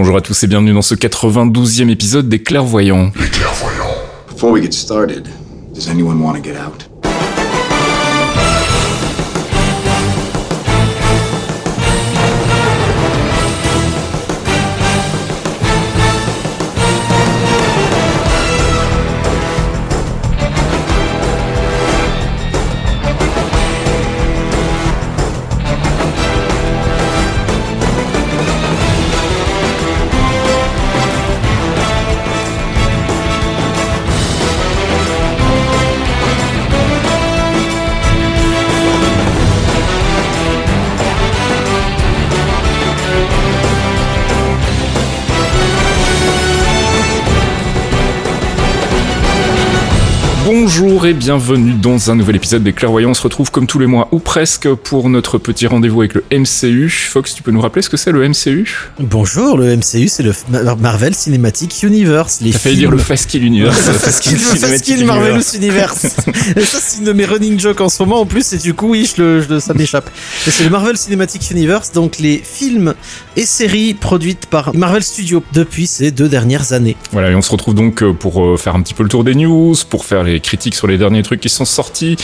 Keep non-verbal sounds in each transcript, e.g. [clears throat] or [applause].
Bonjour à tous et bienvenue dans ce 92e épisode des Clairvoyants. Les clairvoyants. Before we get started, does anyone want to get out? Bonjour et bienvenue dans un nouvel épisode des Clairvoyants. On se retrouve comme tous les mois ou presque pour notre petit rendez-vous avec le MCU. Fox, tu peux nous rappeler ce que c'est le MCU Bonjour, le MCU c'est le Mar- Marvel Cinematic Universe. Les T'as failli dire le Fast Universe. [laughs] le Fast Cinematic Kill Marvelous Universe. et ça c'est une de mes running jokes en ce moment en plus et du coup oui je le, je le- ça m'échappe. Et C'est le Marvel Cinematic Universe donc les films et séries produites par Marvel Studios depuis ces deux dernières années. Voilà, et on se retrouve donc euh, pour euh, faire un petit peu le tour des news, pour faire les critiques sur les derniers trucs qui sont sortis.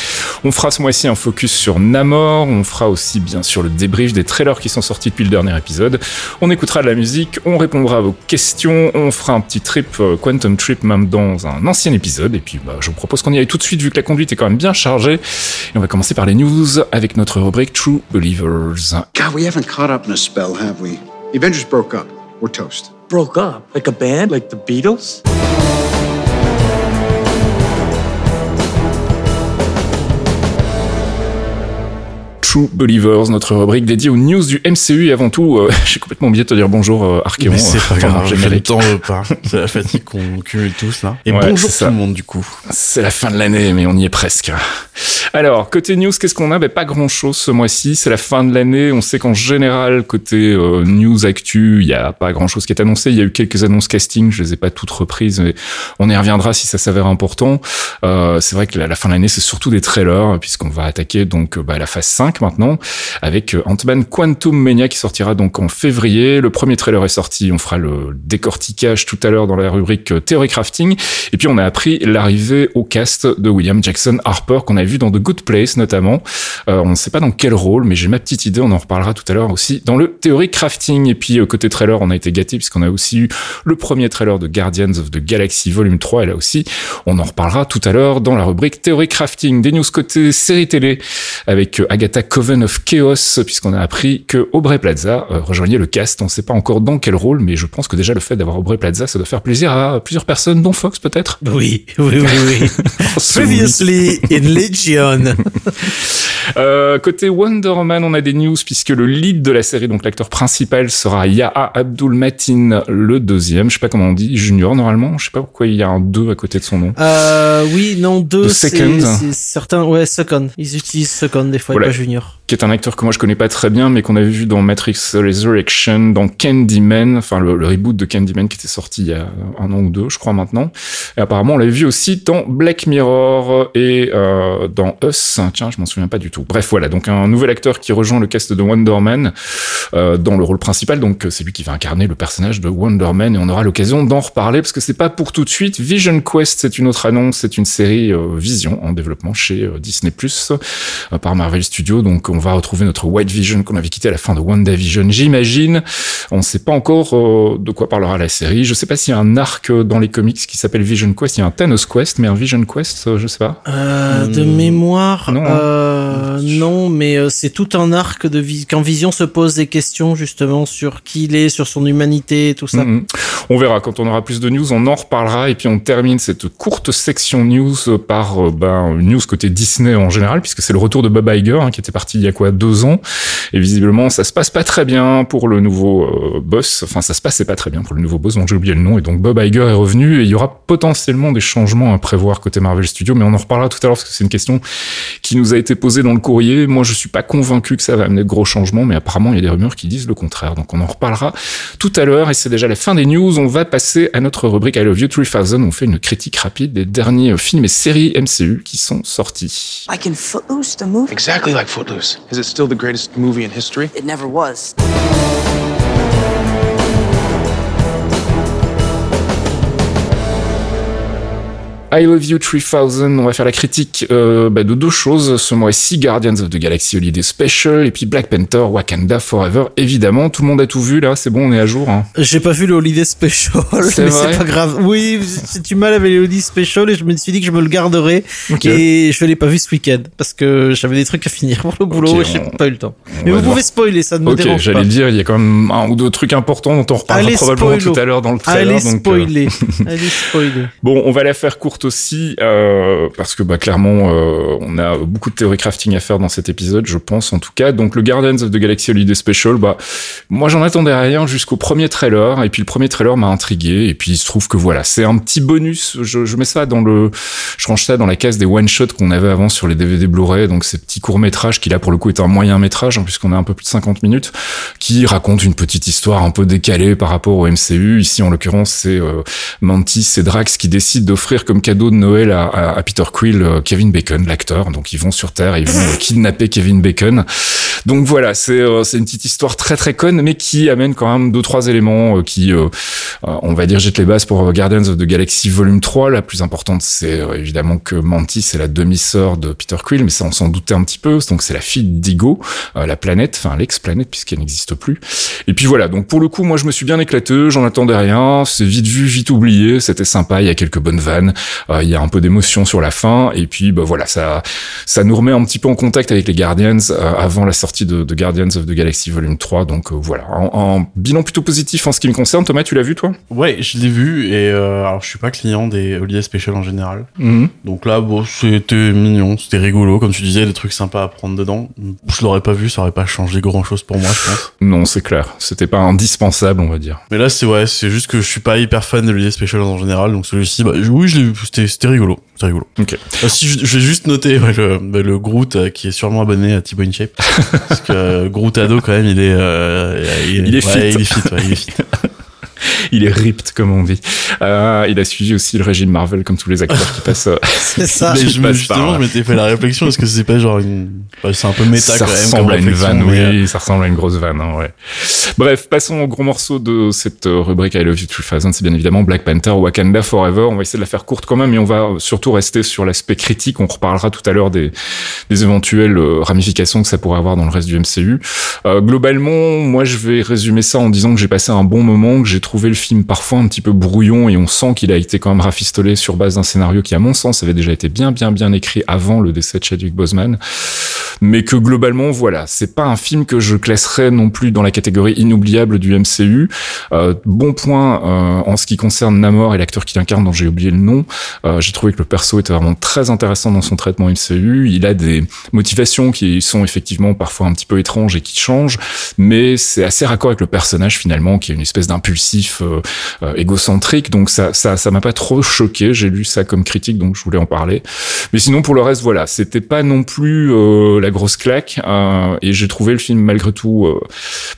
On fera ce mois-ci un focus sur Namor, on fera aussi bien sûr le débrief des trailers qui sont sortis depuis le dernier épisode. On écoutera de la musique, on répondra à vos questions, on fera un petit trip, euh, Quantum Trip même dans un ancien épisode, et puis bah, je vous propose qu'on y aille tout de suite vu que la conduite est quand même bien chargée. Et on va commencer par les news avec notre rubrique True Believers. God, we haven't caught up in a spell, have we? The Avengers broke up. We're toast. broke up? Like a band? Like the Beatles? True Believers, notre rubrique dédiée aux news du MCU et avant tout, euh, [laughs] j'ai complètement oublié de te dire bonjour euh, Archéon. Mais c'est pas grave, le temps pas. C'est la fatigue qu'on cumule tous là. Et Ouais, bonjour tout le monde du coup. C'est la fin de l'année, mais on y est presque. Alors, côté news, qu'est-ce qu'on a? Ben, Pas grand-chose ce mois-ci. C'est la fin de l'année. On sait qu'en général, côté euh, news actu, il y a pas grand-chose qui est annoncé. Il y a eu quelques annonces casting. Je les ai pas toutes reprises, mais on y reviendra si ça s'avère important. Euh, c'est vrai que la, la fin de l'année, c'est surtout des trailers, puisqu'on va attaquer donc euh, bah, la phase 5 maintenant, avec euh, Ant-Man Quantum Mania qui sortira donc en février. Le premier trailer est sorti. On fera le décortiquage tout à l'heure dans la rubrique euh, Theory Crafting. Et puis on a appris l'arrivée au cast de William Jackson Harper qu'on a vu dans The Good Place notamment. Euh, on ne sait pas dans quel rôle, mais j'ai ma petite idée. On en reparlera tout à l'heure aussi dans le Theory Crafting. Et puis euh, côté trailer, on a été gâtés puisqu'on a aussi eu le premier trailer de Guardians of the Galaxy Volume 3. Et là aussi, on en reparlera tout à l'heure dans la rubrique Theory Crafting. Des news côté série télé avec Agatha Coven of Chaos puisqu'on a appris que Aubrey Plaza euh, rejoignait le cast. On ne sait pas encore dans quel rôle, mais je pense que déjà le fait d'avoir Aubrey Plaza, ça doit faire plaisir à plusieurs personnes, dont Fox peut-être. Oui, oui, oui, oui. [laughs] Previously in Legion. [laughs] Euh, côté Wonder Man, on a des news puisque le lead de la série, donc l'acteur principal, sera Yaha Abdul Matin, le deuxième. Je sais pas comment on dit, junior normalement. Je sais pas pourquoi il y a un 2 à côté de son nom. Euh, oui, non, deux, The c'est second. certains, ouais, second. Ils utilisent second des fois, et Voilà. pas junior. Qui est un acteur que moi je connais pas très bien, mais qu'on avait vu dans Matrix Resurrection, dans Candyman, enfin le, reboot de Candyman qui était sorti il y a un an ou deux, je crois maintenant. Et apparemment, on l'a vu aussi dans Black Mirror et euh, dans Us. Tiens, je m'en souviens pas du tout. Bref, voilà, donc un nouvel acteur qui rejoint le cast de Wonder Man euh, dans le rôle principal. Donc c'est lui qui va incarner le personnage de Wonder Man et on aura l'occasion d'en reparler parce que c'est pas pour tout de suite. Vision Quest, c'est une autre annonce, c'est une série euh, Vision en développement chez Disney Plus par Marvel Studios. Donc on va retrouver notre White Vision qu'on avait quitté à la fin de WandaVision, j'imagine. On ne sait pas encore euh, de quoi parlera la série. Je sais pas s'il y a un arc euh, dans les comics qui s'appelle Vision Quest. Il y a un Thanos Quest, mais un Vision Quest, euh, je sais pas. Euh, de Hmm. mémoire, Non, hein. Euh, non, mais euh, c'est tout un arc de vi- quand Vision se pose des questions justement sur qui il est, sur son humanité, tout ça. Mhm. On verra quand on aura plus de news, on en reparlera et puis on termine cette courte section news par euh, ben, une news côté Disney en général puisque c'est le retour de Bob Iger hein, qui était parti il y a quoi deux ans et visiblement ça se passe pas très bien pour le nouveau euh, boss. Enfin ça se passait pas très bien pour le nouveau boss dont j'ai oublié le nom et donc Bob Iger est revenu et il y aura potentiellement des changements à prévoir côté Marvel Studios mais on en reparlera tout à l'heure parce que c'est une question qui nous a été posée dans le courrier. Moi je suis pas convaincu que ça va amener de gros changements mais apparemment il y a des rumeurs qui disent le contraire donc on en reparlera tout à l'heure et c'est déjà la fin des news. On va passer à notre rubrique I Love You 3000. On fait une critique rapide des derniers euh, films et séries MCU qui sont sortis. Like in Footloose, the movie? Exactly like Footloose. Is it still the greatest movie in history? It never was. I Love You 3000, on va faire la critique euh, bah, de deux choses ce mois-ci, Guardians of the Galaxy Holiday Special et puis Black Panther Wakanda Forever. Évidemment, tout le monde a tout vu là, c'est bon, on est à jour. Hein. J'ai pas vu le Holiday Special, [laughs] mais c'est pas grave. Oui, j'ai du mal avec les Holiday Special et je me suis dit que je me le garderais. Ok. Et je l'ai pas vu ce week-end parce que j'avais des trucs à finir pour le boulot et j'ai on- pas eu le temps. Mais vous devoir- pouvez spoiler, ça ne me Ok, dérange j'allais pas. le dire, il y a quand même un ou deux trucs importants dont on reparlera Allez, probablement spoilo. tout à l'heure dans le trailer. Allez donc, euh, spoiler, [laughs] allez spoiler. Bon, on va la faire courte aussi euh, parce que bah clairement euh, on a beaucoup de théorie crafting à faire dans cet épisode, je pense en tout cas. Donc le Guardians of the Galaxy Holiday Special, bah moi j'en attendais rien jusqu'au premier trailer et puis le premier trailer m'a intrigué et puis il se trouve que voilà c'est un petit bonus. Je, je mets ça dans le, je range ça dans la case des one shots qu'on avait avant sur les DVD Blu-ray, donc ces petits courts métrages qui là pour le coup est un moyen métrage hein, puisqu'on a un peu plus de 50 minutes, qui raconte une petite histoire un peu décalée par rapport au MCU. Ici en l'occurrence c'est euh, Mantis et Drax qui décident d'offrir comme cadeau de Noël à, Peter Quill euh, Kevin Bacon, l'acteur. Donc ils vont sur Terre ils vont euh, kidnapper Kevin Bacon. Donc voilà, c'est euh, c'est une petite histoire très très conne, mais qui amène quand même deux trois éléments qui, on va dire, jettent les bases pour Guardians of the Galaxy Volume 3. La plus importante, c'est évidemment que Mantis est la demi-sœur de Peter Quill, mais ça on s'en doutait un petit peu. Donc c'est la fille d'Igo, la planète, enfin l'ex-planète puisqu'elle n'existe plus. Et puis voilà, donc pour le coup, moi je me suis bien éclaté, j'en attendais rien, c'est vite vu, vite oublié, c'était sympa, il y a quelques bonnes vannes, il y a un peu d'émotion sur la fin, et puis bah voilà, ça ça nous remet un petit peu en contact avec les Guardians euh, avant la sortie de, de Guardians of the Galaxy Volume 3, donc euh, voilà, en, en bilan plutôt positif en ce qui me concerne. Thomas, tu l'as vu toi? Ouais, je l'ai vu et euh, alors je suis pas client des Holiday Special en général. Mhm. Donc là, bon, c'était mignon, c'était rigolo, comme tu disais, des trucs sympas à prendre dedans. Je l'aurais pas vu, ça aurait pas changé grand chose pour moi, je pense. Non, c'est clair, c'était pas indispensable, on va dire. Mais là, c'est ouais, c'est juste que je suis pas hyper fan des Holiday Special en général, donc celui-ci, bah, oui, je l'ai vu, c'était, rigolo, c'était rigolo. Ok. Ah, si, je, je vais juste noter ouais, le, bah, le Groot euh, qui est sûrement abonné à T-Boy Shape. [laughs] parce que euh, Groot ado, quand même, il est, euh, Il est fit. Il est fit, [laughs] [laughs] il est ripped, comme on dit. Euh, il a suivi aussi le régime Marvel, comme tous les acteurs qui [laughs] passent. euh, C'est ça. Mais je me, passe justement, par- je m'étais fait la réflexion, est-ce que c'est pas genre une, enfin, c'est un peu méta ça quand même. ressemble comme à une vanne, mais, euh, oui, ça ressemble à une grosse vanne, hein, ouais. Bref, passons au gros morceau de cette euh, rubrique I Love You 3000, c'est bien évidemment Black Panther Wakanda Forever. On va essayer de la faire courte quand même, mais on va surtout rester sur l'aspect critique. On reparlera tout à l'heure des, des éventuelles euh, ramifications que ça pourrait avoir dans le reste du MCU. Euh, globalement, moi, je vais résumer ça en disant que j'ai passé un bon moment, que j'ai trouvé le film parfois un petit peu brouillon et on sent qu'il a été quand même rafistolé sur base d'un scénario qui, à mon sens, avait déjà été bien, bien, bien écrit avant le décès de Chadwick Boseman. Mais que globalement voilà c'est pas un film que je classerais non plus dans la catégorie inoubliable du MCU euh, bon point euh, en ce qui concerne Namor et l'acteur qui l'incarne dont j'ai oublié le nom euh, j'ai trouvé que le perso était vraiment très intéressant dans son traitement MCU il a des motivations qui sont effectivement parfois un petit peu étranges et qui changent mais c'est assez raccord avec le personnage finalement qui est une espèce d'impulsif euh, euh, égocentrique donc ça ça ça m'a pas trop choqué j'ai lu ça comme critique donc je voulais en parler mais sinon, pour le reste, voilà, c'était pas non plus euh, la grosse claque. et j'ai trouvé le film malgré tout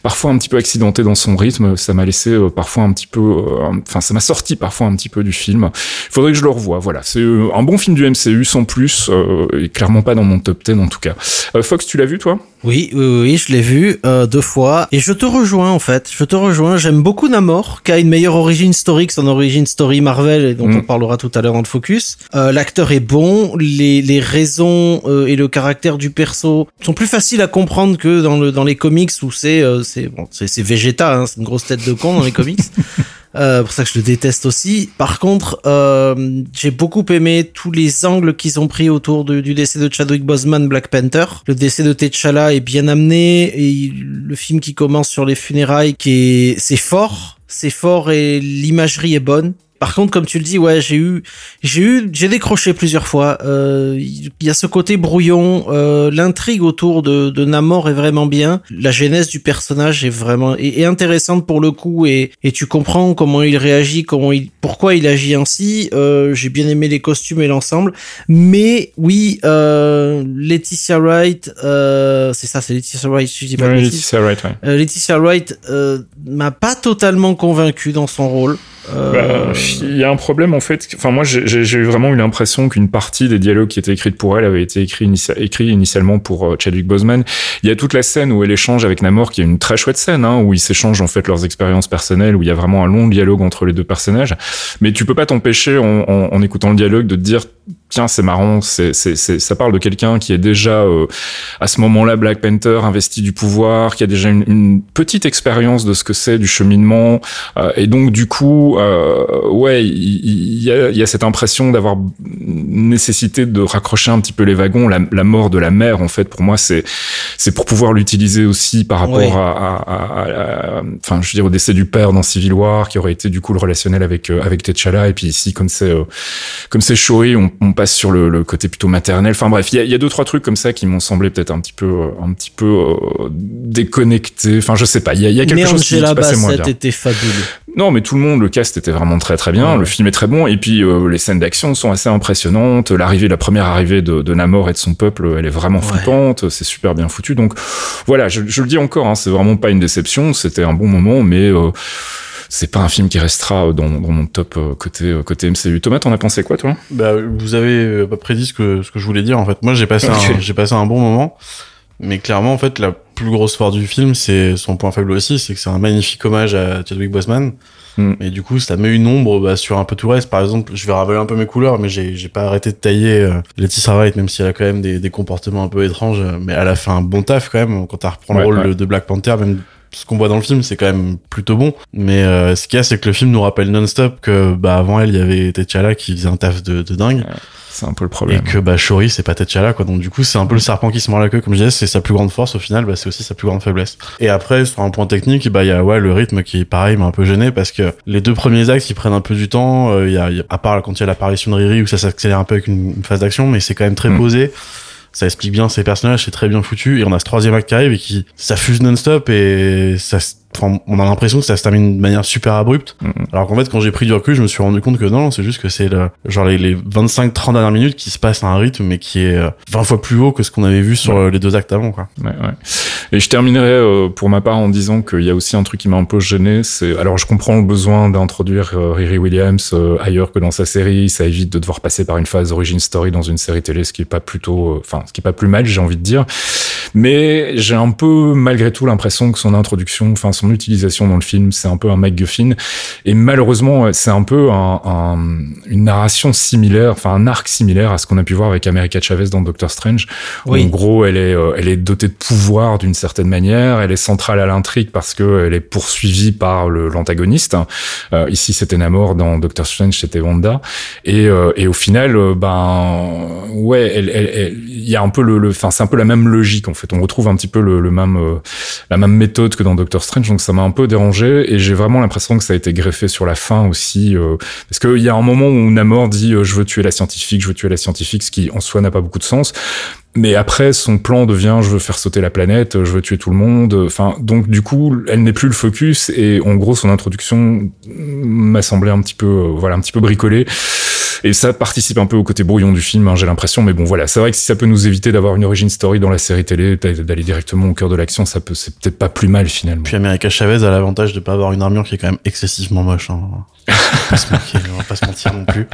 parfois un petit peu accidenté dans son rythme. Ça m'a laissé parfois un petit peu, enfin, ça m'a sorti parfois un petit peu du film. Il faudrait que je le revoie. Voilà, c'est un bon film du MCU sans plus, et clairement pas dans mon top 10 en tout cas. Fox, tu l'as vu toi? Oui, oui, oui, je l'ai vu euh, deux fois et je te rejoins en fait. Je te rejoins. J'aime beaucoup Namor, qui a une meilleure origin story que son origin story Marvel et dont Mm. on parlera tout à l'heure dans le focus. Euh, L'acteur est bon, les, les raisons euh, et le caractère du perso sont plus faciles à comprendre que dans le dans les comics où c'est euh, c'est bon, c'est c'est Vegeta, hein, c'est une grosse tête de con dans les comics. [laughs] Euh, pour ça que je le déteste aussi. Par contre, euh, j'ai beaucoup aimé tous les angles qu'ils ont pris autour du décès de Chadwick Boseman, Black Panther. Le décès de T'Challa est bien amené et le film qui commence sur les funérailles, qui est, c'est fort, c'est fort et l'imagerie est bonne. Par contre, comme tu le dis, ouais, j'ai eu, j'ai eu, j'ai décroché plusieurs fois. Euh, Il y a ce côté brouillon, euh, l'intrigue autour de, de Namor est vraiment bien. La genèse du personnage est vraiment est, est intéressante pour le coup et, et tu comprends comment il réagit, comment il, pourquoi il agit ainsi. Euh, j'ai bien aimé les costumes et l'ensemble, mais oui, euh, Laetitia Wright, euh, c'est ça, c'est Laetitia Wright, je dis pas Oui, bêtises. c'est right, ouais. Laetitia Wright euh, m'a pas totalement convaincu dans son rôle. Euh, Bah, Il y a un problème en fait. Enfin, moi, j'ai vraiment eu l'impression qu'une partie des dialogues qui étaient écrits pour elle avait été écrit, initia- écrit initialement pour euh, Chadwick Boseman. Il y a toute la scène où elle échange avec Namor, qui est une très chouette scène, hein, où ils s'échangent en fait leurs expériences personnelles, où il y a vraiment un long dialogue entre les deux personnages. Mais tu peux pas t'empêcher en, en- en écoutant le dialogue de te dire tiens c'est marrant, c'est c'est c'est- ça parle de quelqu'un qui est déjà euh, à ce moment-là Black Panther investi du pouvoir, qui a déjà une, une petite expérience de ce que c'est du cheminement, euh, et donc du coup, euh, ouais, il il y, a, y a cette impression d'avoir nécessité de raccrocher un petit peu les wagons. La, la mort de la mère, en fait, pour moi, c'est c'est pour pouvoir l'utiliser aussi par rapport Oui. à, à, à- à- à- enfin, je veux dire, au décès du père dans Civil War, qui aurait été du coup le relationnel avec euh, avec T'Challa, et puis ici, comme c'est euh, comme c'est Shuri, on, on passe sur le, le côté plutôt maternel. Enfin bref, il y a, y a deux trois trucs comme ça qui m'ont semblé peut-être un petit peu euh, un petit peu euh, déconnectés. Enfin, je sais pas. Il y a, y a quelque mais chose qui, qui passait moins bien. était fabuleux. Non, mais tout le monde, le cast était vraiment très très bien, le film est très bon, et puis euh, les scènes d'action sont assez impressionnantes. L'arrivée, la première arrivée de, de Namor et de son peuple, elle est vraiment flippante, c'est super bien foutu. Donc voilà, je, je le dis encore, hein, c'est vraiment pas une déception, c'était un bon moment, mais euh, c'est pas un film qui restera dans, dans mon top euh, côté euh, côté MCU. Thomas, t'en as pensé quoi, toi? Bah, vous avez euh, pas prédit ce que, ce que je voulais dire, en fait. Moi, j'ai passé, un, j'ai passé un bon moment. Mais clairement, en fait, la plus grosse force du film, c'est son point faible aussi, c'est que c'est un magnifique hommage à Chadwick Boseman. Mm. Et du coup, ça met une ombre bah, sur un peu tout le reste. Par exemple, je vais ravaler un peu mes couleurs, mais j'ai, pas arrêté de tailler euh, Laetitia Wright, même si elle a quand même des, des comportements un peu étranges. euh, Mais elle a fait un bon taf quand même. Quand elle reprend Ouais, le rôle ouais. de, de Black Panther, même ce qu'on voit dans le film, c'est quand même plutôt bon. Mais euh, ce qu'il y a, c'est que le film nous rappelle non-stop que bah avant elle, il y avait T'Challa qui faisait un taf de, de dingue. C'est un peu le Et problème. que bah Shuri c'est pas T'Challa quoi donc du coup c'est un peu le serpent qui se mord la queue comme je disais c'est sa plus grande force au final bah c'est aussi sa plus grande faiblesse et après sur un point technique bah il y a ouais le rythme qui pareil m'a un peu gêné parce que les deux premiers actes ils prennent un peu du temps euh, il y, a, il y a- à part quand il y a l'apparition de Riri où ça s'accélère un peu avec une, une phase d'action mais c'est quand même très Mm. posé ça explique bien ces personnages c'est très bien foutu et on a ce troisième acte qui arrive et qui ça fuse non-stop et ça enfin, on a l'impression que ça se termine de manière super abrupte Mhm. alors qu'en fait, quand j'ai pris du recul, je me suis rendu compte que non, c'est juste que c'est le, genre les, les 25-30 dernières minutes qui se passent à un rythme, mais qui est euh, 20 fois plus haut que ce qu'on avait vu sur euh, les deux actes avant, quoi. Ouais, ouais. Et je terminerai euh, pour ma part en disant qu'il y a aussi un truc qui m'a un peu gêné. C'est alors je comprends le besoin d'introduire euh, Riri Williams euh, ailleurs que dans sa série. Ça évite de devoir passer par une phase origin story dans une série télé, ce qui est pas plutôt, euh, enfin ce qui est pas plus mal, j'ai envie de dire. Mais j'ai un peu malgré tout l'impression que son introduction, enfin son utilisation dans le film, c'est un peu un MacGuffin. Et malheureusement, c'est un peu un, un- une narration similaire, enfin un arc similaire à ce qu'on a pu voir avec America Chavez dans Doctor Strange. Oui. En gros, elle est, euh, elle est dotée de pouvoir d'une certaine manière. Elle est centrale à l'intrigue parce que elle est poursuivie par l'antagoniste. Euh, ici, c'était Namor. Dans Doctor Strange, c'était Wanda. Et, euh, et au final, euh, ben, ouais, il y a un peu le, le- enfin, c'est un peu la même logique en fait. On retrouve un petit peu le, le même, euh, la même méthode que dans Doctor Strange. Donc ça m'a un peu dérangé et j'ai vraiment l'impression que ça a été greffé sur la fin aussi, euh, parce qu'il y a un moment où Namor dit euh, je veux tuer la scientifique, je veux tuer la scientifique, ce qui en soi n'a pas beaucoup de sens. Mais après, son plan devient je veux faire sauter la planète, je veux tuer tout le monde. Enfin, donc du coup, elle n'est plus le focus et en gros, son introduction m'a semblé un petit peu, euh, voilà, un petit peu bricolée. Et ça participe un peu au côté brouillon du film, hein, j'ai l'impression. Mais bon, voilà, c'est vrai que si ça peut nous éviter d'avoir une origin story dans la série télé, d'aller directement au cœur de l'action, ça peut, c'est peut-être pas plus mal finalement. Puis America Chavez a l'avantage de pas avoir une armure qui est quand même excessivement moche. Hein. On va pas se [laughs] mentir- on va pas se mentir non plus.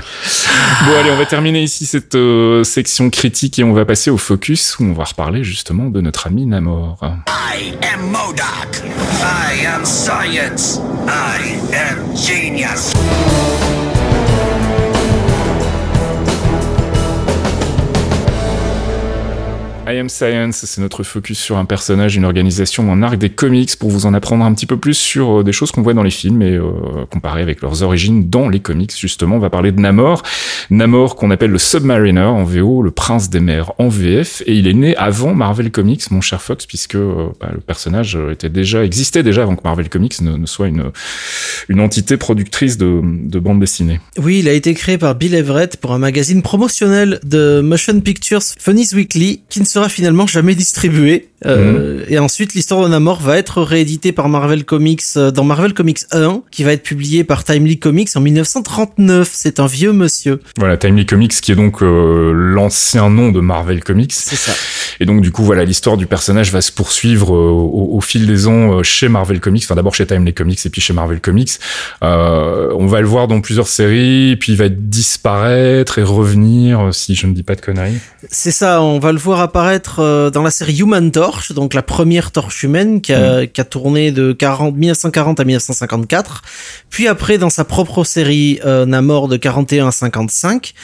Bon, allez, on va terminer ici cette euh, section critique et on va passer au focus où on va reparler justement de notre ami Namor. I am Modoc. I am science. I am genius. I Am Science, c'est notre focus sur un personnage, une organisation, un arc des comics pour vous en apprendre un petit peu plus sur euh, des choses qu'on voit dans les films et euh, comparer avec leurs origines dans les comics. Justement, on va parler de Namor. Namor qu'on appelle le Submariner en VO, le prince des mers en VF, et il est né avant Marvel Comics, mon cher Fox, puisque euh, bah, le personnage était déjà existait déjà avant que Marvel Comics ne, soit une une entité productrice de, de bande dessinée. Oui, il a été créé par Bill Everett pour un magazine promotionnel de Motion Pictures Funnies Weekly qui ne sera finalement jamais distribué. Euh, Et ensuite, l'histoire de Namor va être rééditée par Marvel Comics euh, dans Marvel Comics 1, qui va être publié par Timely Comics en 1939. C'est un vieux monsieur. Voilà, Timely Comics qui est donc euh, l'ancien nom de Marvel Comics. C'est ça. Et donc du coup voilà l'histoire du personnage va se poursuivre euh, au, au fil des ans chez Marvel Comics, enfin d'abord chez Timely Comics et puis chez Marvel Comics. Euh, on va le voir dans plusieurs séries, puis il va disparaître et revenir si je ne dis pas de conneries. C'est ça, on va le voir apparaître dans la série Human Torch, donc la première torche humaine qui a, qui a tourné de 40, 1940 à 1954, puis après dans sa propre série euh, Namor de 41 à 55,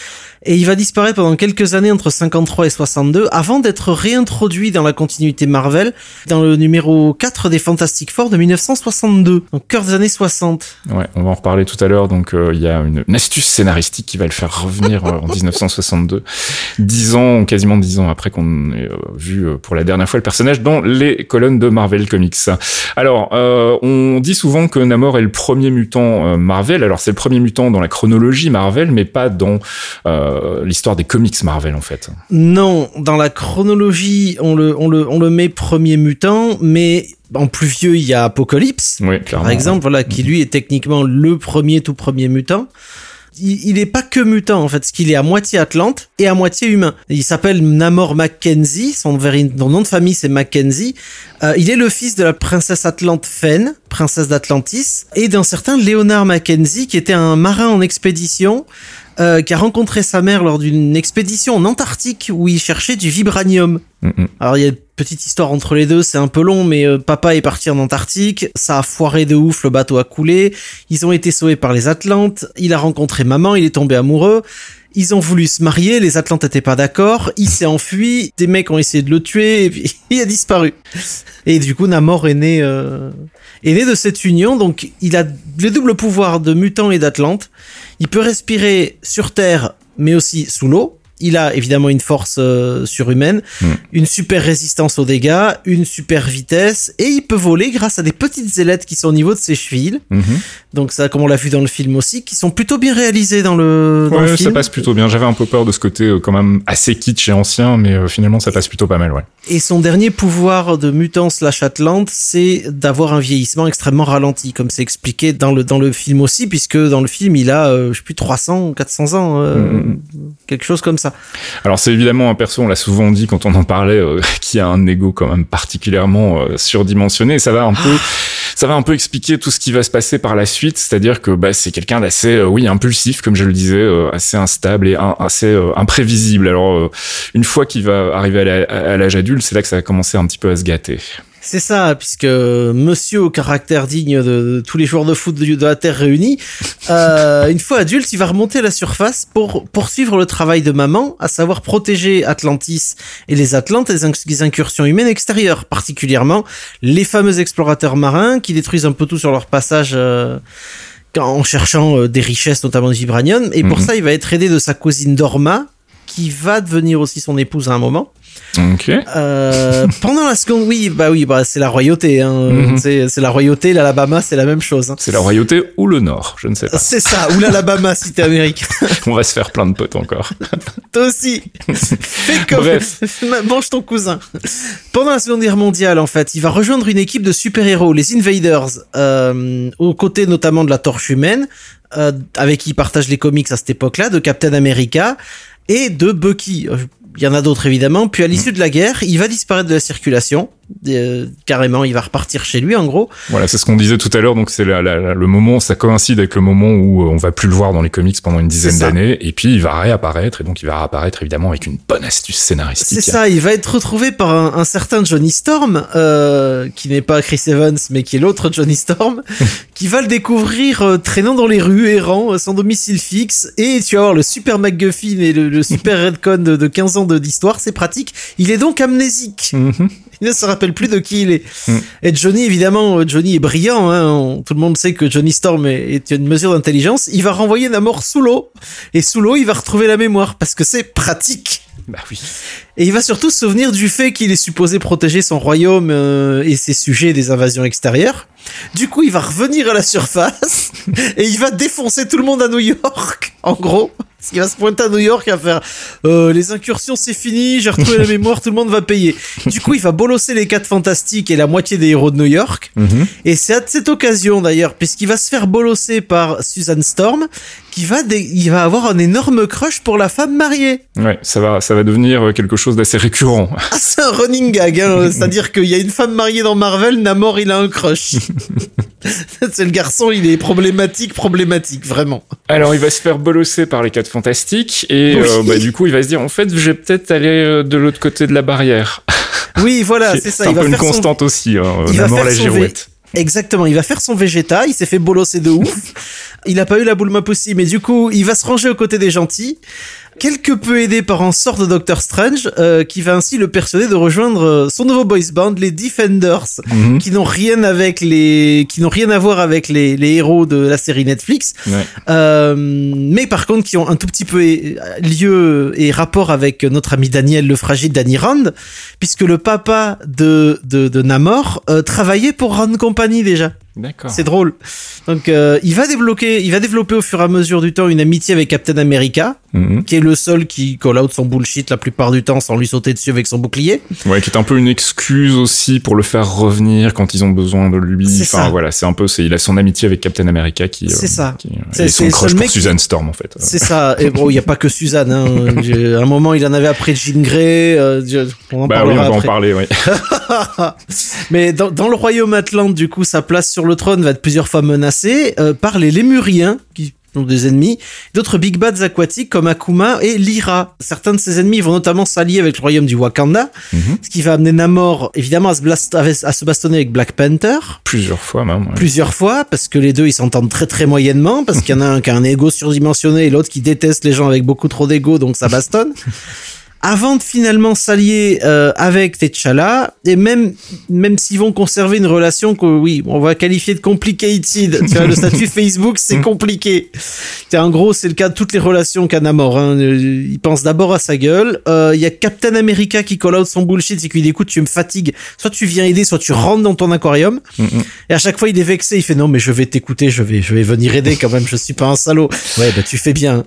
et il va disparaître pendant quelques années entre 53 et 62 avant d'être réintroduit dans la continuité Marvel dans le numéro 4 des Fantastic Four de 1962, donc cœur des années 60. Ouais, on va en reparler tout à l'heure. Donc euh, il y a une, une astuce scénaristique qui va le faire revenir euh, en [laughs] 1962, dix ans, quasiment dix ans après qu'on ait euh, vu pour la dernière fois le personnage dans les colonnes de Marvel Comics. Alors, on dit souvent que Namor est le premier mutant Marvel. Alors c'est le premier mutant dans la chronologie Marvel, mais pas dans euh, l'histoire des comics Marvel en fait. Non, dans la chronologie, on le, on le, on le met premier mutant, mais en plus vieux, il y a Apocalypse, Oui, par exemple, voilà, qui lui est techniquement le premier tout premier mutant. Il, il est pas que mutant en fait, parce qu'il est à moitié Atlante et à moitié humain. Il s'appelle Namor Mackenzie, son, nom de famille c'est Mackenzie. Euh, il est le fils de la princesse Atlante Fen, princesse d'Atlantis, et d'un certain Leonard Mackenzie qui était un marin en expédition euh, qui a rencontré sa mère lors d'une expédition en Antarctique où il cherchait du vibranium. Mm, mm. Alors il y a une petite histoire entre les deux, c'est un peu long, mais euh, papa est parti en Antarctique, ça a foiré de ouf, le bateau a coulé, ils ont été sauvés par les Atlantes, il a rencontré maman, il est tombé amoureux, ils ont voulu se marier, les Atlantes étaient pas d'accord, il s'est enfui, des mecs ont essayé de le tuer, et puis [laughs] il a disparu. Et du coup, Namor est né, euh, est né de cette union, donc il a le double pouvoir de mutant et d'Atlante. Il peut respirer sur Terre, mais aussi sous l'eau. Il a évidemment une force euh, surhumaine, Mm. une super résistance aux dégâts, une super vitesse, et il peut voler grâce à des petites ailettes qui sont au niveau de ses chevilles. Mhm. Donc ça, comme on l'a vu dans le film aussi, qui sont plutôt bien réalisés dans le, dans le Ouais, film. ça passe plutôt bien. J'avais un peu peur de ce côté euh, quand même assez kitsch et ancien, mais euh, finalement ça passe plutôt pas mal, ouais. Et son dernier pouvoir de mutant slash Atlante, c'est d'avoir un vieillissement extrêmement ralenti, comme c'est expliqué dans le, dans le film aussi, puisque dans le film, il a, je sais plus, 300 ou 400 ans, euh, Mhm. quelque chose comme ça. Alors c'est évidemment un perso, on l'a souvent dit quand on en parlait, euh, [laughs] qui a un ego quand même particulièrement euh, surdimensionné. Ça va un peu, ça va un peu expliquer tout ce qui va se passer par la suite. C'est-à-dire que bah, c'est quelqu'un d'assez, euh, oui, impulsif, comme je le disais, assez instable et un- assez imprévisible. Alors une fois qu'il va arriver à l'âge adulte, c'est là que ça va commencer un petit peu à se gâter. C'est ça, puisque monsieur au caractère digne de, de tous les joueurs de foot de, de la Terre réunis, euh, [laughs] une fois adulte, il va remonter à la surface pour poursuivre le travail de maman, à savoir protéger Atlantis et les Atlantes des, inc- des incursions humaines extérieures, particulièrement les fameux explorateurs marins qui détruisent un peu tout sur leur passage euh, en cherchant euh, des richesses, notamment du vibranium. Et pour Mhm. ça, il va être aidé de sa cousine Dorma, qui va devenir aussi son épouse à un moment. Ok. Euh, [laughs] pendant la seconde, oui, bah oui, bah c'est la royauté. Hein. C'est c'est la royauté. L'Alabama, c'est la même chose. hein. C'est la royauté ou le Nord, je ne sais pas. C'est ça. Ou l'Alabama si t'es américain. [laughs] On va se faire plein de potes encore. [laughs] Toi aussi. Fais comme. Bref. Mange ton cousin. Pendant la Seconde Guerre mondiale, en fait, il va rejoindre une équipe de super-héros, les Invaders, euh, aux côtés notamment de la Torche humaine, euh, avec qui il partage les comics à cette époque-là, de Captain America et de Bucky. Il y en a d'autres évidemment. Puis à l'issue de la guerre, il va disparaître de la circulation. Euh, carrément, il va repartir chez lui, en gros. Voilà, c'est ce qu'on disait tout à l'heure. Donc c'est le moment, ça coïncide avec le moment où euh, on va plus le voir dans les comics pendant une dizaine d'années, et puis il va réapparaître, et donc il va réapparaître évidemment avec une bonne astuce scénaristique. C'est ça, il va être retrouvé par un, un certain Johnny Storm, euh, qui n'est pas Chris Evans, mais qui est l'autre Johnny Storm, [laughs] qui va le découvrir euh, traînant dans les rues, errant, sans domicile fixe, et tu vas voir le super MacGuffin et le, le super Redcon de, de 15 ans d'histoire, c'est pratique. Il est donc amnésique. Il ne se rappelle plus de qui il est. Mm. Et Johnny, évidemment, Johnny est brillant. Hein, on- tout le monde sait que Johnny Storm est, est une mesure d'intelligence. Il va renvoyer Namor sous l'eau. Et sous l'eau, il va retrouver la mémoire parce que c'est pratique. Bah oui. Et il va surtout se souvenir du fait qu'il est supposé protéger son royaume euh, et ses sujets des invasions extérieures. Du coup, il va revenir à la surface [laughs] et il va défoncer tout le monde à New York, en gros. Il va se pointer à New York et va faire euh, les incursions c'est fini, j'ai retrouvé la mémoire, tout le monde va payer. Du coup, il va bolosser les quatre fantastiques et la moitié des héros de New York. Mhm. Et c'est à cette occasion d'ailleurs, puisqu'il va se faire bolosser par Susan Storm, qui va, dé- il va avoir un énorme crush pour la femme mariée. Ouais, ça va, ça va devenir euh, quelque chose d'assez récurrent. Ah, c'est un running gag, hein. [laughs] c'est-à-dire qu'il y a une femme mariée dans Marvel, Namor il a un crush. [laughs] c'est le garçon, il est problématique, problématique, vraiment. Alors, il va se faire bolosser par les quatre fantastiques et Oui. euh, bah, du coup, il va se dire en fait, je vais peut-être aller euh, de l'autre côté de la barrière. Oui, voilà, [laughs] c'est ça. un il va peu une faire son- constante aussi. Hein, il va Namor faire la girouette. Exactement, il va faire son Vegeta, il s'est fait bolosser de ouf. il a pas eu la boule Pussy, mais du coup, il va se ranger aux côtés des gentils. Quelque peu aidé par un sort de Doctor Strange, euh, qui va ainsi le persuader de rejoindre euh, son nouveau boys band, les Defenders, Mhm. qui n'ont rien avec les, qui n'ont rien à voir avec les, les héros de la série Netflix. Ouais. Euh, mais par contre qui ont un tout petit peu lieu et rapport avec notre ami Daniel le fragile Danny Rand, puisque le papa de, de, de Namor euh, travaillait pour Rand Company déjà. D'accord. C'est drôle. Donc euh, il va débloquer, il va développer au fur et à mesure du temps une amitié avec Captain America, Mhm. qui est le seul qui call out son bullshit la plupart du temps sans lui sauter dessus avec son bouclier. Ouais, qui est un peu une excuse aussi pour le faire revenir quand ils ont besoin de lui. Enfin ça. voilà, c'est un peu, c'est il a son amitié avec Captain America qui. C'est ça. qui- C'est- et c'est son crush pour mec qui- Susan Storm en fait. C'est ça. Et bon, il n'y a pas que Suzanne. Hein. [laughs] À un moment, il en avait après Jean Grey. euh, on en Bah oui, on va en parler. Oui. [laughs] Mais dans, dans le royaume Atlante, du coup, sa place sur le trône va être plusieurs fois menacée euh, par les Lémuriens, qui sont des ennemis, d'autres big bads aquatiques comme Akuma et Lyra. Certains de ces ennemis vont notamment s'allier avec le royaume du Wakanda, Mhm. ce qui va amener Namor, évidemment, à se, blast- à se bastonner avec Black Panther Plusieurs fois même. ouais. plusieurs fois parce que les deux ils s'entendent très très moyennement parce qu'il y en a un qui a un ego surdimensionné et l'autre qui déteste les gens avec beaucoup trop d'ego donc ça bastonne. [laughs] Avant de finalement s'allier euh, avec T'Challa et même même s'ils vont conserver une relation que oui on va qualifier de complicated tu vois le statut Facebook c'est compliqué c'est en gros c'est le cas de toutes les relations qu'a Namor hein. Euh, il pense d'abord à sa gueule Euh, il y a Captain America qui call out son bullshit c'est qu'il dit écoute tu me fatigues soit tu viens aider soit tu rentres dans ton aquarium et à chaque fois, il est vexé. Il fait non, mais je vais t'écouter. Je vais, je vais venir aider quand même. Je suis pas un salaud. Ouais, bah tu fais bien.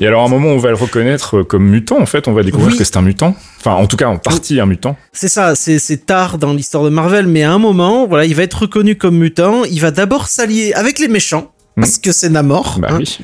Et alors à un moment, on va le reconnaître comme mutant en fait. On va découvrir Oui. que c'est un mutant. Enfin, en tout cas, en partie un mutant. C'est ça. C'est, tard dans l'histoire de Marvel, mais à un moment, voilà, il va être reconnu comme mutant. Il va d'abord s'allier avec les méchants. Parce que c'est Namor. Bah hein. oui.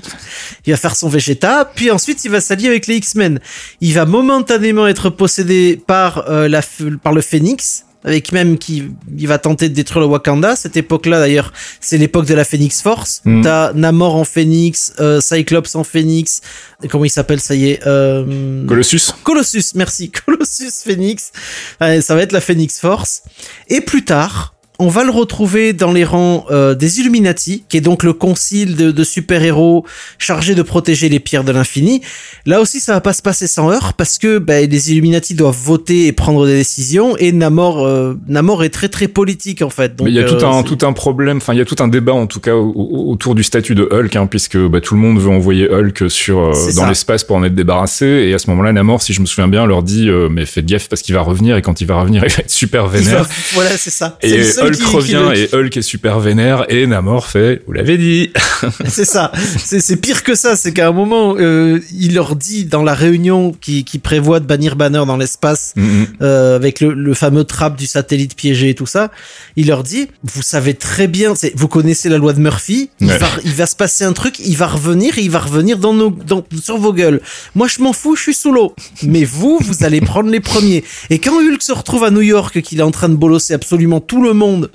Il va faire son Vegeta, puis ensuite il va s'allier avec les X-Men. Il va momentanément être possédé par euh, la par le Phénix, avec même qui il va tenter de détruire le Wakanda. Cette époque-là d'ailleurs, c'est l'époque de la Phoenix Force. Mm. T'as Namor en Phénix, euh, Cyclops en Phénix. Et Comment il s'appelle Ça y est. Euh... Colossus. Colossus, merci. [laughs] Colossus Phoenix. Ça va être la Phoenix Force. Et plus tard, on va le retrouver dans les rangs euh, des Illuminati, qui est donc le concile de, de super-héros chargé de protéger les pierres de l'infini. Là aussi, ça va pas se passer sans heurts, parce que ben, les Illuminati doivent voter et prendre des décisions, et Namor, euh, Namor est très très politique en fait. Donc, il y a tout euh, un tout un problème. Enfin, il y a tout un débat en tout cas au- au- autour du statut de Hulk, hein, puisque bah, tout le monde veut envoyer Hulk sur dans l'espace pour en être débarrassé. Et à ce moment-là, Namor, si je me souviens bien, leur dit mais faites gaffe parce qu'il va revenir et quand il va revenir, [laughs] il va être super vénère. va- Voilà, c'est ça. Et Hulk qui- revient et Hulk est super vénère et Namor fait, vous l'avez dit. [laughs] C'est ça. C'est pire que ça. C'est qu'à un moment, euh, il leur dit dans la réunion qui, qui prévoit de bannir Banner dans l'espace, Mhm. euh, avec le, le fameux trap du satellite piégé et tout ça, il leur dit, vous savez très bien, vous connaissez la loi de Murphy, il, Ouais. va, il va se passer un truc, il va revenir et il va revenir dans nos, dans, sur vos gueules. Moi, je m'en fous, je suis sous l'eau. Mais vous, vous allez prendre les premiers. Et quand Hulk se retrouve à New York, qu'il est en train de bolosser absolument tout le monde, monde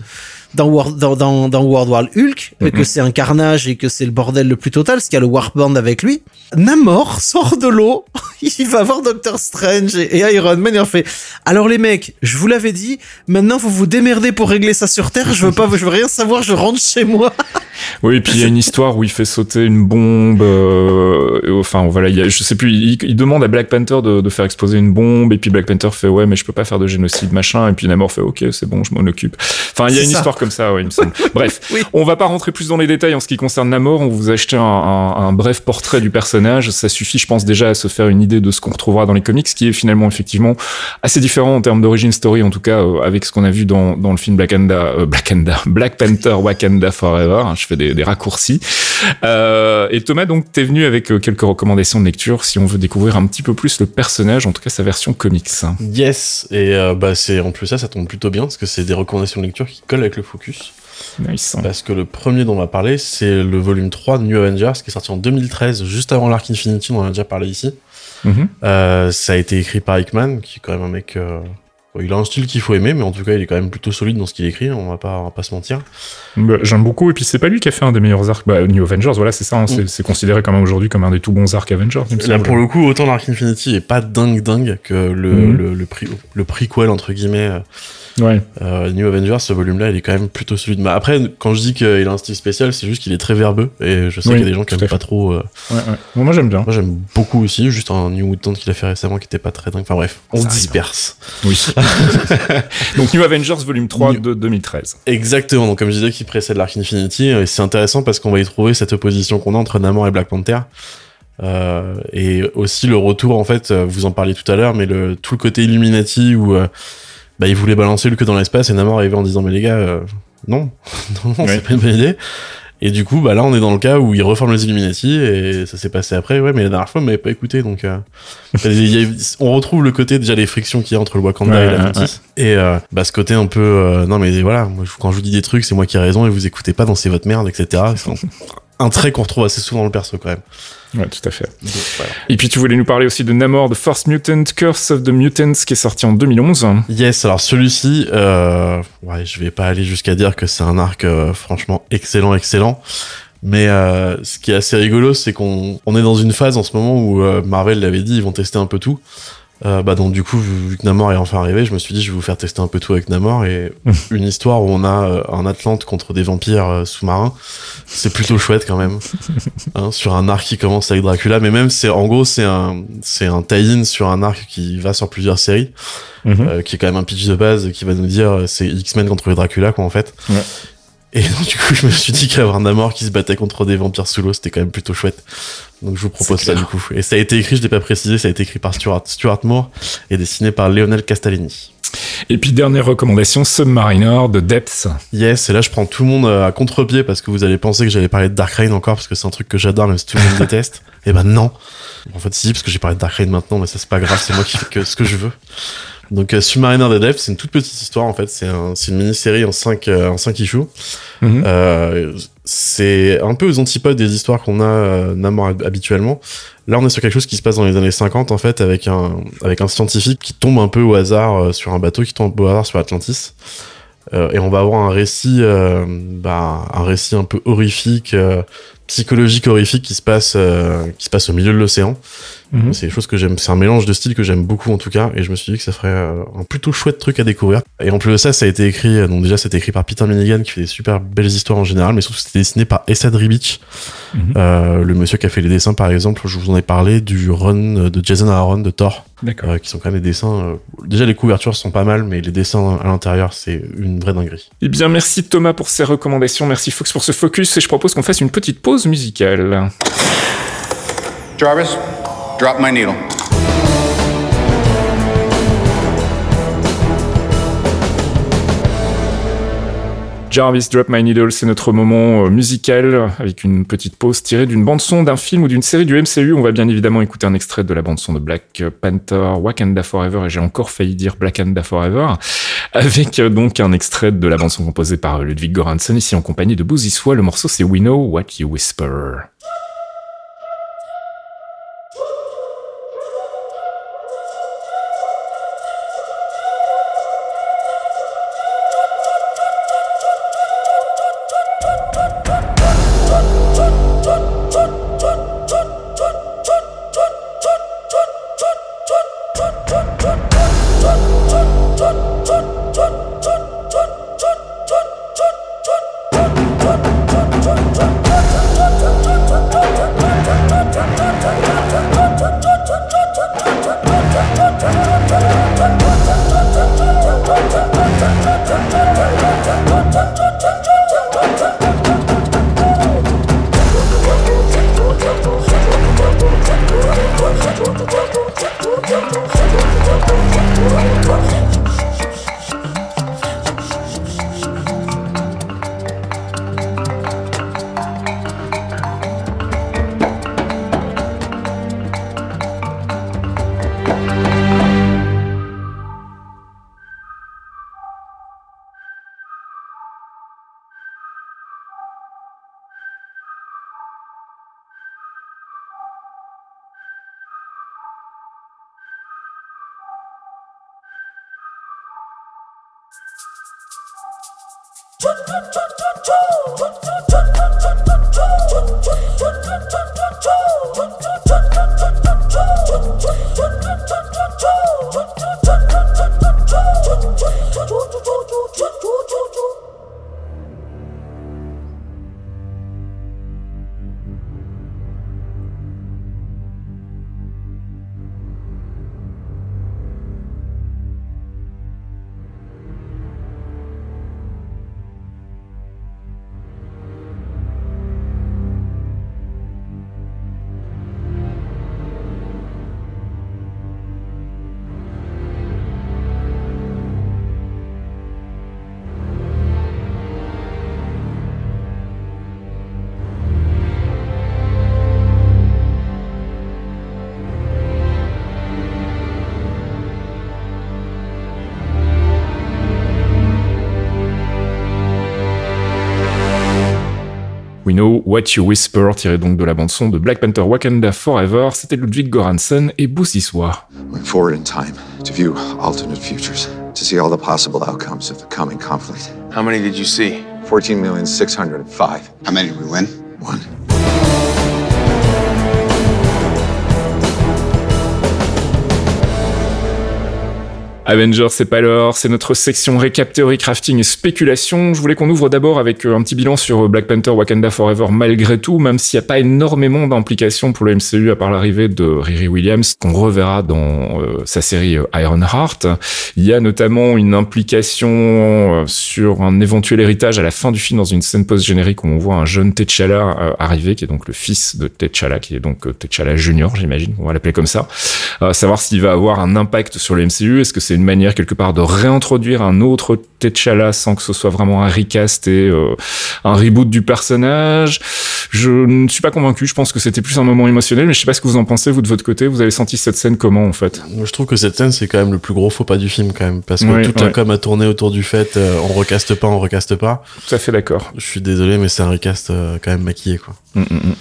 dans, War- dans, dans, dans World War Hulk, euh, que c'est un carnage et que c'est le bordel le plus total, parce qu'il y a le Warband avec lui. Namor sort de l'eau, [laughs] il va voir Doctor Strange et, et Iron Man et en fait Alors les mecs, je vous l'avais dit, maintenant vous vous démerdez pour régler ça sur Terre, je veux pas, je veux rien savoir, je rentre chez moi. [laughs] Oui, et puis il y a une histoire où il fait sauter une bombe. euh, enfin, voilà, il y a, je sais plus. Il, il demande à Black Panther de, de faire exploser une bombe, et puis Black Panther fait ouais, mais je peux pas faire de génocide, machin. Et puis Namor fait ok, c'est bon, je m'en occupe. Enfin, il y a une ça. histoire comme ça, ouais, il me semble. [laughs] Bref, Oui. on va pas rentrer plus dans les détails en ce qui concerne Namor. On vous a acheté un, un- un bref portrait du personnage. Ça suffit, je pense déjà à se faire une idée de ce qu'on retrouvera dans les comics, qui est finalement effectivement assez différent en termes d'origine story, en tout cas euh, avec ce qu'on a vu dans, dans le film Black Panther, euh, Black Panther, [laughs] Black Panther Wakanda Forever. hein, je fais des, des raccourcis. Euh, et Thomas, donc, t'es venu avec euh, quelques recommandations de lecture si on veut découvrir un petit peu plus le personnage, en tout cas sa version comics. Yes, et euh, bah c'est en plus ça, ça tombe plutôt bien parce que c'est des recommandations de lecture qui collent avec le focus. Nice. Parce que le premier dont on va parler, c'est le volume 3 de New Avengers qui est sorti en 2013, juste avant l'Arc Infinity, on en a déjà parlé ici. Mhm. Euh, ça a été écrit par Hickman, qui est quand même un mec. euh, il a un style qu'il faut aimer, mais en tout cas, il est quand même plutôt solide dans ce qu'il écrit. On va pas, on va pas se mentir. Bah, J'aime beaucoup, et puis c'est pas lui qui a fait un des meilleurs arcs. Bah, New Avengers, voilà, c'est ça. hein, c'est- Mm. c'est considéré quand même aujourd'hui comme un des tout bons arcs Avengers. Là, semble. pour le coup, autant l'Arc Infinity est pas dingue dingue que le, Mhm. le, le, le prequel, entre guillemets, euh, Ouais. euh, New Avengers, ce volume-là, il est quand même plutôt solide. Mais après, quand je dis qu'il a un style spécial, c'est juste qu'il est très verbeux, et je sais Oui, qu'il y a des gens qui tout à aiment pas trop. euh, ouais, ouais. Bon, moi j'aime bien. Moi, j'aime beaucoup aussi, juste un New Mutant qu'il a fait récemment qui était pas très dingue. Enfin bref, on Ça se arrive. disperse. Oui. [laughs] donc New Avengers volume 3 New- de 2013. Exactement, donc comme je disais, qui précède l'Arc Infinity, et c'est intéressant parce qu'on va y trouver cette opposition qu'on a entre Namor et Black Panther. Euh, et aussi le retour, en fait, euh, vous en parliez tout à l'heure, mais le, tout le côté Illuminati où euh, bah, il voulait balancer Hulk dans l'espace et Namor arrivait en disant mais les gars, euh, non, [laughs] non, non Ouais. c'est pas une bonne idée. Et du coup, bah là, on est dans le cas où ils reforment les Illuminati et ça s'est passé après. Ouais, mais la dernière fois, on m'avait pas écouté, donc euh, [laughs] il y a- on retrouve le côté déjà les frictions qu'il y a entre le Wakanda Ouais, et ouais, l'Atlantis. Et euh, bah ce côté un peu, euh, non mais voilà, moi, quand je vous dis des trucs, c'est moi qui ai raison et vous écoutez pas, donc c'est votre merde, etc. [laughs] Un trait qu'on retrouve assez souvent dans le perso quand même. Ouais, tout à fait. Donc, voilà. Et puis tu voulais nous parler aussi de Namor, The First Mutant, Curse of the Mutants, qui est sorti en 2011. Yes, alors celui-ci, euh, ouais, je vais pas aller jusqu'à dire que c'est un arc euh, franchement excellent, excellent. Mais euh, ce qui est assez rigolo, c'est qu'on on est dans une phase en ce moment où euh, Marvel l'avait dit, ils vont tester un peu tout. Euh, bah donc du coup, vu que Namor est enfin arrivé, je me suis dit, je vais vous faire tester un peu tout avec Namor et [laughs] une histoire où on a euh, un Atlante contre des vampires euh, sous-marins, c'est plutôt chouette quand même. [laughs] Hein, sur un arc qui commence avec Dracula, mais même c'est en gros c'est un c'est un tie-in sur un arc qui va sur plusieurs séries Mhm. euh, qui est quand même un pitch de base qui va nous dire euh, c'est X-Men contre Dracula quoi en fait. Ouais. Et donc du coup je me suis dit qu'avoir Namor qui se battait contre des vampires sous l'eau c'était quand même plutôt chouette. Donc je vous propose ça clair. du coup. Et ça a été écrit, je l'ai pas précisé, ça a été écrit par Stuart, Stuart Moore et dessiné par Lionel Castellini. Et puis dernière recommandation, Submariner de Depths. Yes, et là je prends tout le monde euh, à contre-pied parce que vous allez penser que j'allais parler de Dark Reign encore parce que c'est un truc que j'adore même si tout le monde [laughs] déteste. Et ben non. En fait si, parce que j'ai parlé de Dark Reign maintenant, mais ça c'est pas grave, c'est moi qui fais que ce que je veux. Donc euh, Submariner de Depths, c'est une toute petite histoire en fait, c'est un, c'est une mini-série en 5 en cinq issues. Mhm. Euh, c'est un peu aux antipodes des histoires qu'on a euh, habituellement. Là, on est sur quelque chose qui se passe dans les années 50 en fait, avec un avec un scientifique qui tombe un peu au hasard euh, sur un bateau, qui tombe au hasard sur Atlantis. Euh, et on va avoir un récit, euh, bah, un récit un peu horrifique, euh, psychologique horrifique qui se passe, euh, qui se passe au milieu de l'océan. Mhm. C'est des choses que j'aime, c'est un mélange de styles que j'aime beaucoup en tout cas, et je me suis dit que ça ferait euh, un plutôt chouette truc à découvrir. Et en plus de ça, ça a été écrit, euh, donc déjà c'était écrit par Peter Milligan qui fait des super belles histoires en général, mais surtout c'était dessiné par Essad Ribic, Mhm. euh, le monsieur qui a fait les dessins par exemple, je vous en ai parlé du run de Jason Aaron de Thor, D'accord. euh, qui sont quand même des dessins, euh, déjà les couvertures sont pas mal, mais les dessins à l'intérieur c'est une vraie dinguerie. Eh bien, merci Thomas pour ces recommandations, merci Fox pour ce focus, et je propose qu'on fasse une petite pause musicale. Jarvis, drop my needle. Jarvis Drop My Needle, c'est notre moment euh, musical avec une petite pause tirée d'une bande son d'un film ou d'une série du MCU. On va bien évidemment écouter un extrait de la bande son de Black Panther, Wakanda Forever, et j'ai encore failli dire Black Forever, avec euh, donc un extrait de la bande son composée par Ludwig Göransson, ici en compagnie de Swah. Le morceau c'est We Know What You Whisper. What You Whisper, tiré donc de la bande-son de Black Panther Wakanda Forever, c'était Ludwig Göransson et Boussiswa. Went forward in time to view alternate futures, to see all the possible outcomes of the coming conflict. How many did you see? 14,605. How many did we win? One. Avengers, c'est pas l'heure, c'est notre section récap théorie, crafting et spéculation. Je voulais qu'on ouvre d'abord avec euh, un petit bilan sur euh, Black Panther Wakanda Forever malgré tout, même s'il n'y a pas énormément d'implications pour le MCU à part l'arrivée de Riri Williams, qu'on reverra dans euh, sa série Ironheart. Il y a notamment une implication sur un éventuel héritage à la fin du film dans une scène post-générique où on voit un jeune T'Challa arriver, qui est donc le fils de T'Challa, qui est donc T'Challa Junior, j'imagine, on va l'appeler comme ça. savoir s'il va avoir un impact sur le MCU, est-ce que c'est une manière quelque part de réintroduire un autre T'Challa sans que ce soit vraiment un recast et euh, un reboot du personnage. Je ne suis pas convaincu. Je pense que c'était plus un moment émotionnel, mais je sais pas ce que vous en pensez vous de votre côté. Vous avez senti cette scène comment en fait? Je trouve que cette scène c'est quand même le plus gros faux pas du film quand même parce que toute la com a tourné autour du fait euh, on recaste pas, on recaste pas. Tout à fait d'accord. Je suis désolé, mais c'est un recast euh, quand même maquillé quoi. Mm, mm, mm.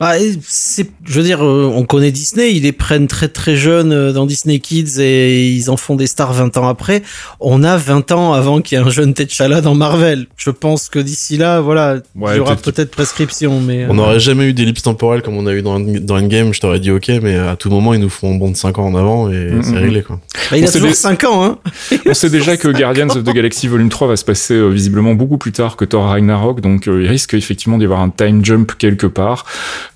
Bah, c'est, je veux dire, euh, on connaît Disney, ils les prennent très très jeunes euh, dans Disney Kids et ils en font des stars 20 ans après. On a 20 ans avant qu'il y ait un jeune T'Challa dans Marvel. Je pense que d'ici là, voilà, il y aura peut-être prescription, mais... On n'aurait jamais eu d'ellipse temporelle comme on a eu dans, dans Endgame, je t'aurais dit ok, mais à tout moment, ils nous font un bond de 5 ans en avant et c'est réglé, quoi. Bah, il a toujours 5 ans, hein. [laughs] on sait déjà que Guardians of the Galaxy Volume 3 va se passer euh, visiblement beaucoup plus tard que Thor Ragnarok, donc il risque effectivement d'y avoir un time jump quelque part.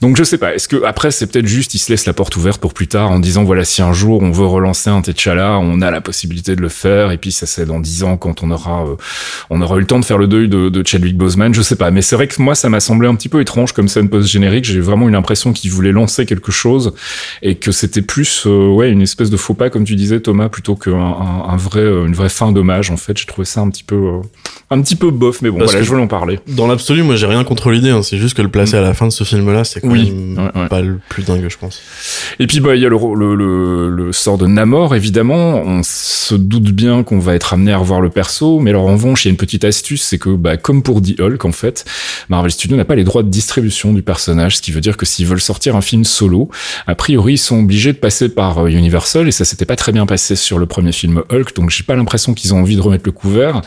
Donc je sais pas. Est-ce que après c'est peut-être juste il se laisse la porte ouverte pour plus tard en disant voilà si un jour on veut relancer un T'Challa, on a la possibilité de le faire et puis ça c'est dans dix ans quand on aura euh, on aura eu le temps de faire le deuil de, de Chadwick Boseman. Je sais pas. Mais c'est vrai que moi ça m'a semblé un petit peu étrange comme scène post générique. J'ai vraiment eu l'impression qu'il voulait lancer quelque chose et que c'était plus euh, ouais une espèce de faux pas comme tu disais Thomas plutôt qu'un un, un vrai euh, une vraie fin d'hommage en fait. J'ai trouvé ça un petit peu euh, un petit peu bof mais bon Parce voilà je voulais en parler. Dans l'absolu, moi j'ai rien contre l'idée, hein, c'est juste que le placer à la fin de ce film-là, c'est quand Oui. même Ouais, ouais. pas le plus dingue, je pense. Et puis bah il y a le, le, le, le sort de Namor évidemment. On se doute bien qu'on va être amené à revoir le perso, mais alors en revanche il y a une petite astuce, c'est que bah comme pour The Hulk en fait, Marvel Studios n'a pas les droits de distribution du personnage, ce qui veut dire que s'ils veulent sortir un film solo, a priori ils sont obligés de passer par euh, Universal et ça s'était pas très bien passé sur le premier film Hulk, donc j'ai pas l'impression qu'ils ont envie de remettre le couvert.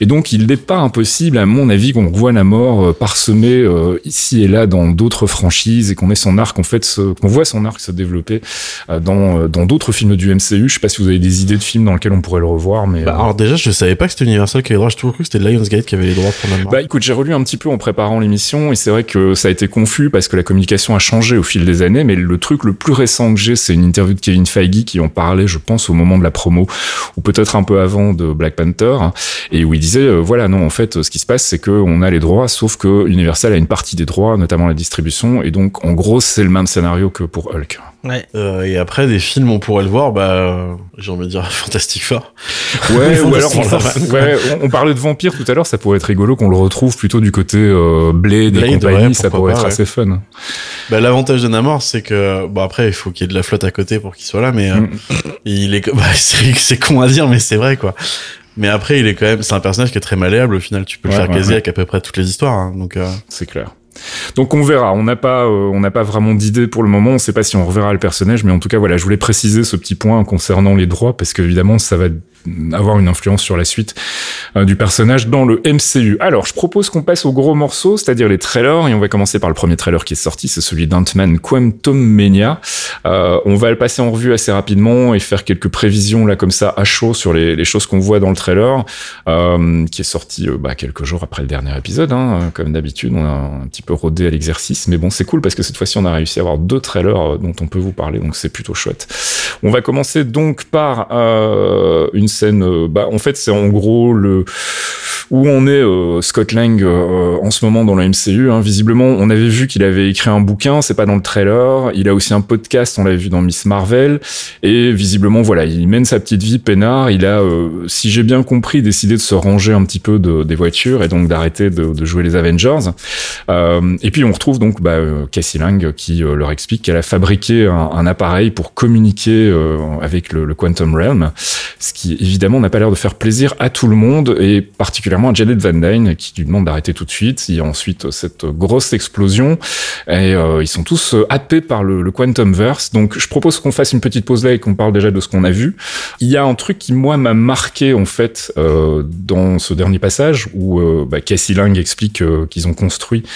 Et donc il n'est pas impossible à mon avis qu'on revoie Namor euh, parsemé euh, ici et là dans d'autres franchises et qu'on ait son arc en fait, qu'on voit son arc se développer euh, dans euh, dans d'autres films du MCU. Je sais pas si vous avez des idées de films dans lesquels on pourrait le revoir, mais Bah, euh, alors déjà, je savais pas que c'était Universal qui avait les droits, j'ai toujours cru que c'était Lionsgate qui avait les droits pour Namor. Bah écoute, j'ai relu un petit peu en préparant l'émission et c'est vrai que ça a été confus parce que la communication a changé au fil des années, mais le truc le plus récent que j'ai, c'est une interview de Kevin Feige qui en parlait, je pense, au moment de la promo ou peut-être un peu avant de Black Panther et où il disait, euh, voilà, non, en fait, ce qui se passe, c'est que on a les droits, sauf que Universal a une partie des droits, notamment la distribution, et donc en gros, c'est le même scénario que pour Hulk. Ouais. Euh, et après, des films, on pourrait le voir, bah, j'ai envie de dire [laughs] Fantastic Four. Ouais, ou des alors on, ouais, on, on parlait de vampires tout à l'heure, ça pourrait être rigolo qu'on le retrouve plutôt du côté euh, Blade, et Blade, compagnie, ouais, ça pourrait pas, être ouais. assez fun. Bah, l'avantage de Namor, c'est que, bon, après, il faut qu'il y ait de la flotte à côté pour qu'il soit là, mais euh, Mm. il est, [laughs] bah, c'est c'est con à dire, mais c'est vrai, quoi. Mais après, il est quand même, c'est un personnage qui est très malléable. Au final, tu peux le faire ouais, caser ouais. avec à peu près toutes les histoires. hein, donc, euh, C'est clair. Donc on verra. On n'a pas, euh, on n'a pas vraiment d'idée pour le moment. On ne sait pas si on reverra le personnage, mais en tout cas voilà, je voulais préciser ce petit point concernant les droits parce qu'évidemment ça va avoir une influence sur la suite euh, du personnage dans le MCU. Alors je propose qu'on passe au gros morceau, c'est-à-dire les trailers, et on va commencer par le premier trailer qui est sorti, c'est celui d'Ant-Man Quantum Mania. Euh, on va le passer en revue assez rapidement et faire quelques prévisions là comme ça à chaud sur les, choses qu'on voit dans le trailer, qui est sorti bah, quelques jours après le dernier épisode. Hein, comme d'habitude, on a un petit peu rodé à l'exercice, mais bon, c'est cool parce que cette fois-ci, on a réussi à avoir deux trailers euh, dont on peut vous parler, donc c'est plutôt chouette. On va commencer donc par euh, une scène. euh, bah, en fait, c'est en gros le où on est Scott Lang en ce moment dans le MCU. Hein. Visiblement, on avait vu qu'il avait écrit un bouquin, c'est pas dans le trailer. Il a aussi un podcast, on l'avait vu dans Miss Marvel. Et visiblement, voilà, il mène sa petite vie peinard. Il a, si j'ai bien compris, décidé de se ranger un petit peu de, des voitures et donc d'arrêter de, jouer les Avengers. Et puis on retrouve donc bah, euh, Cassie Lang qui euh, leur explique qu'elle a fabriqué un, appareil pour communiquer euh, avec le, Quantum Realm, ce qui évidemment n'a pas l'air de faire plaisir à tout le monde et particulièrement à Janet Van Dyne qui lui demande d'arrêter tout de suite. Il y a ensuite cette grosse explosion et euh, ils sont tous euh, happés par le, le Quantumverse. Donc je propose qu'on fasse une petite pause là et qu'on parle déjà de ce qu'on a vu. Il y a un truc qui moi m'a marqué en fait euh, dans ce dernier passage où euh, bah, Cassie Lang explique euh, qu'ils ont construit euh,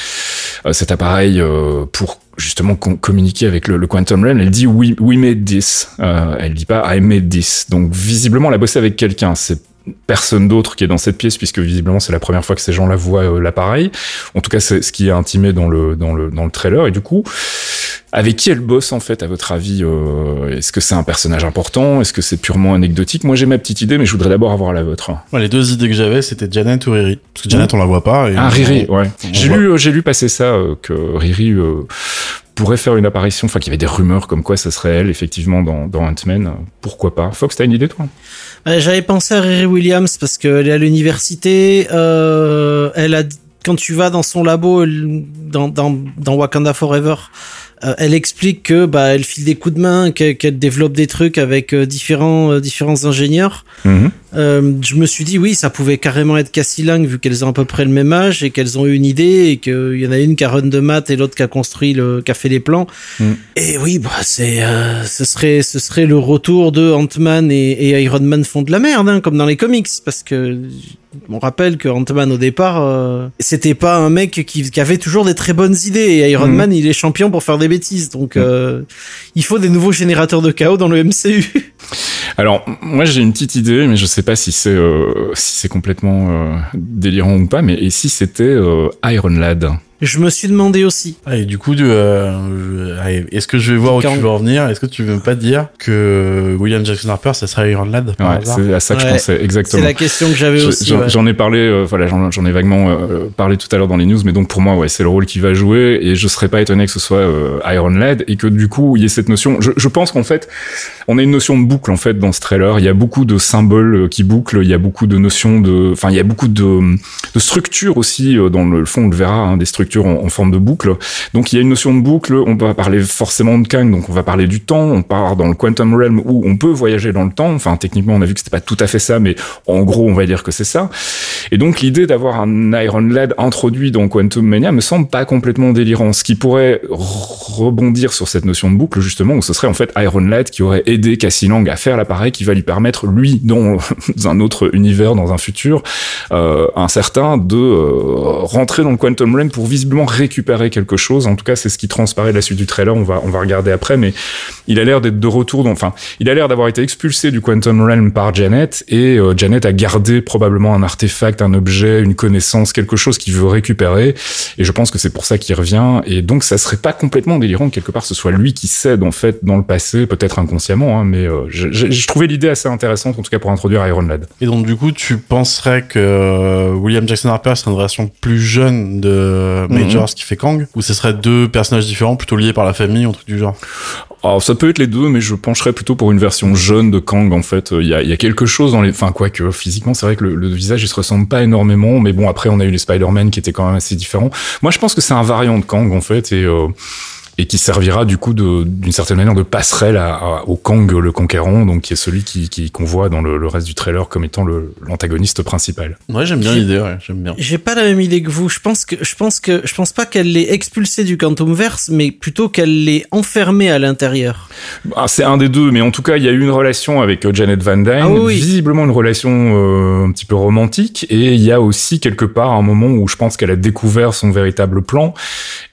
cet appareil euh, pour justement com- communiquer avec le, le Quantum Realm. Elle dit we, we made this. Euh, elle dit pas I made this. Donc visiblement elle a bossé avec quelqu'un. C'est personne d'autre qui est dans cette pièce puisque visiblement c'est la première fois que ces gens-là voient euh, l'appareil. En tout cas c'est ce qui est intimé dans le dans le dans le trailer et du coup avec qui elle bosse en fait à votre avis euh, Est-ce que c'est un personnage important? Est-ce que c'est purement anecdotique? Moi j'ai ma petite idée mais je voudrais d'abord avoir la vôtre. ouais, les deux idées que j'avais, c'était Janet ou Riri. Parce que Janet, on la voit pas. Et Ah Riri, on- ouais. J'ai lu, euh, j'ai lu passer ça euh, que Riri euh, pourrait faire une apparition. Enfin, qu'il y avait des rumeurs comme quoi ça serait elle effectivement dans, dans Ant-Man. Pourquoi pas? Fox, t'as une idée toi? J'avais pensé à Riri Williams parce qu'elle est à l'université. Euh, elle a, quand tu vas dans son labo, dans, dans, dans Wakanda Forever, euh, elle explique que bah elle file des coups de main, qu'elle développe des trucs avec euh, différents euh, différents ingénieurs. Euh, je me suis dit oui, ça pouvait carrément être Cassie Lang vu qu'elles ont à peu près le même âge et qu'elles ont eu une idée et qu'il y en a une qui a run de maths et l'autre qui a construit le, qui a fait les plans. Mm. Et oui, bah c'est, euh, ce serait, ce serait le retour de Ant-Man et, et Iron Man font de la merde, hein, comme dans les comics, parce que on rappelle que Ant-Man au départ, euh, c'était pas un mec qui, qui avait toujours des très bonnes idées et Iron Mm. Man il est champion pour faire des bêtises, donc euh, il faut des nouveaux générateurs de chaos dans le MCU. [laughs] Alors, moi j'ai une petite idée, mais je sais pas si c'est euh, si c'est complètement euh, délirant ou pas. Mais et si c'était euh, Iron Lad? Je me suis demandé aussi. Ah, et du coup, euh, est-ce que je vais voir où Quand- tu veux en venir? Est-ce que tu veux me pas dire que William Jackson Harper, ça serait Iron Lad? Ouais, c'est à ça que je pensais, C'est exactement. la question que j'avais aussi. J'en ouais. ai parlé, euh, voilà, j'en ai vaguement euh, parlé tout à l'heure dans les news, mais donc pour moi, ouais, c'est le rôle qu'il va jouer, et je serais pas étonné que ce soit euh, Iron Lad, et que du coup, il y ait cette notion. Je, je pense qu'en fait, on a une notion de boucle en fait dans ce trailer. Il y a beaucoup de symboles euh, qui bouclent, il y a beaucoup de notions de, enfin, il y a beaucoup de, structures aussi euh, dans le fond, on le verra, hein, des structures en, forme de boucle. Donc il y a une notion de boucle. On va parler forcément de Kang, donc on va parler du temps. On part dans le quantum realm où on peut voyager dans le temps. Enfin, techniquement, on a vu que c'était pas tout à fait ça, mais en gros, on va dire que c'est ça. Et donc l'idée d'avoir un Iron Lad introduit dans Quantum Mania me semble pas complètement délirant. Ce qui pourrait rebondir sur cette notion de boucle justement, où ce serait en fait Iron Lad qui aurait aidé Cassie Lang à faire qui va lui permettre lui dans [laughs] un autre univers, dans un futur euh, incertain, de euh, rentrer dans le Quantum Realm pour visiblement récupérer quelque chose. En tout cas, c'est ce qui transparaît de la suite du trailer. On va on va regarder après, mais il a l'air d'être de retour. Dans, enfin, il a l'air d'avoir été expulsé du Quantum Realm par Janet et euh, Janet a gardé probablement un artefact, un objet, une connaissance, quelque chose qu'il veut récupérer. Et je pense que c'est pour ça qu'il revient. Et donc, ça serait pas complètement délirant que quelque part ce soit lui qui cède en fait dans le passé, peut-être inconsciemment, hein, mais euh, j'ai- j'ai j'ai trouvé l'idée assez intéressante en tout cas pour introduire Iron Lad. Et donc, du coup, tu penserais que euh, William Jackson Harper serait une version plus jeune de Majors qui fait Kang Ou ce serait deux personnages différents, plutôt liés par la famille, ou un truc du genre? Alors ça peut être les deux, mais je pencherais plutôt pour une version jeune de Kang. En fait, il y a, il y a quelque chose dans les, enfin quoi que physiquement, c'est vrai que le, le visage il se ressemble pas énormément, mais bon après on a eu les Spider-Man qui étaient quand même assez différents. Moi je pense que c'est un variant de Kang en fait et euh, et qui servira du coup d'une certaine manière de passerelle à, à- au Kang le conquérant, donc qui est celui qui qui- qu'on voit dans le, le reste du trailer comme étant l'antagoniste principal. Ouais, j'aime bien l'idée, ouais, j'aime bien. J'ai pas la même idée que vous. Je pense que je pense que je pense pas qu'elle l'ait expulsé du Quantumverse, mais plutôt qu'elle l'ait enfermé à l'intérieur. Ah, c'est un des deux, mais en tout cas, il y a eu une relation avec euh, Janet Van Dyne, Ah oui. visiblement une relation euh, un petit peu romantique, et il y a aussi quelque part un moment où je pense qu'elle a découvert son véritable plan,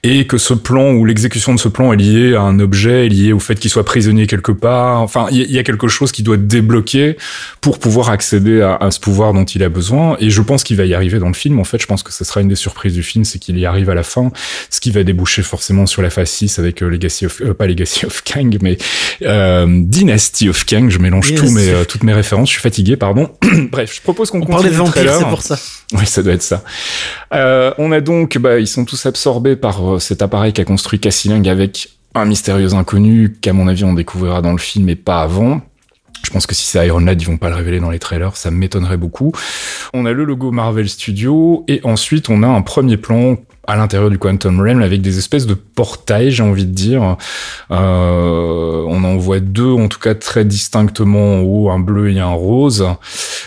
et que ce plan ou l'exécution de ce plan est lié à un objet, est lié au fait qu'il soit prisonnier quelque part. Enfin, il y, a- quelque chose qui doit être débloqué pour pouvoir accéder à, à ce pouvoir dont il a besoin, et je pense qu'il va y arriver dans le film. En fait, je pense que ce sera une des surprises du film, c'est qu'il y arrive à la fin, ce qui va déboucher forcément sur la phase 6 avec euh, Legacy of, euh, pas Legacy of Kang, mais euh, Dynasty of Kang, je mélange Yes. tous mes, euh, toutes mes références, je suis fatigué, pardon. [clears throat] Bref, je propose qu'on On continue parlait de le vampires, trailer. c'est pour ça. [laughs] Oui, ça doit être ça. Euh, on a donc, bah, ils sont tous absorbés par euh, cet appareil qu'a construit Cassie Lang avec un mystérieux inconnu qu'à mon avis on découvrira dans le film et pas avant. Je pense que si c'est Iron Lad, ils vont pas le révéler dans les trailers, ça m'étonnerait beaucoup. On a le logo Marvel Studios et ensuite on a un premier plan à l'intérieur du Quantum Realm avec des espèces de portails, j'ai envie de dire. Euh, on en voit deux, en tout cas très distinctement en haut, un bleu et un rose.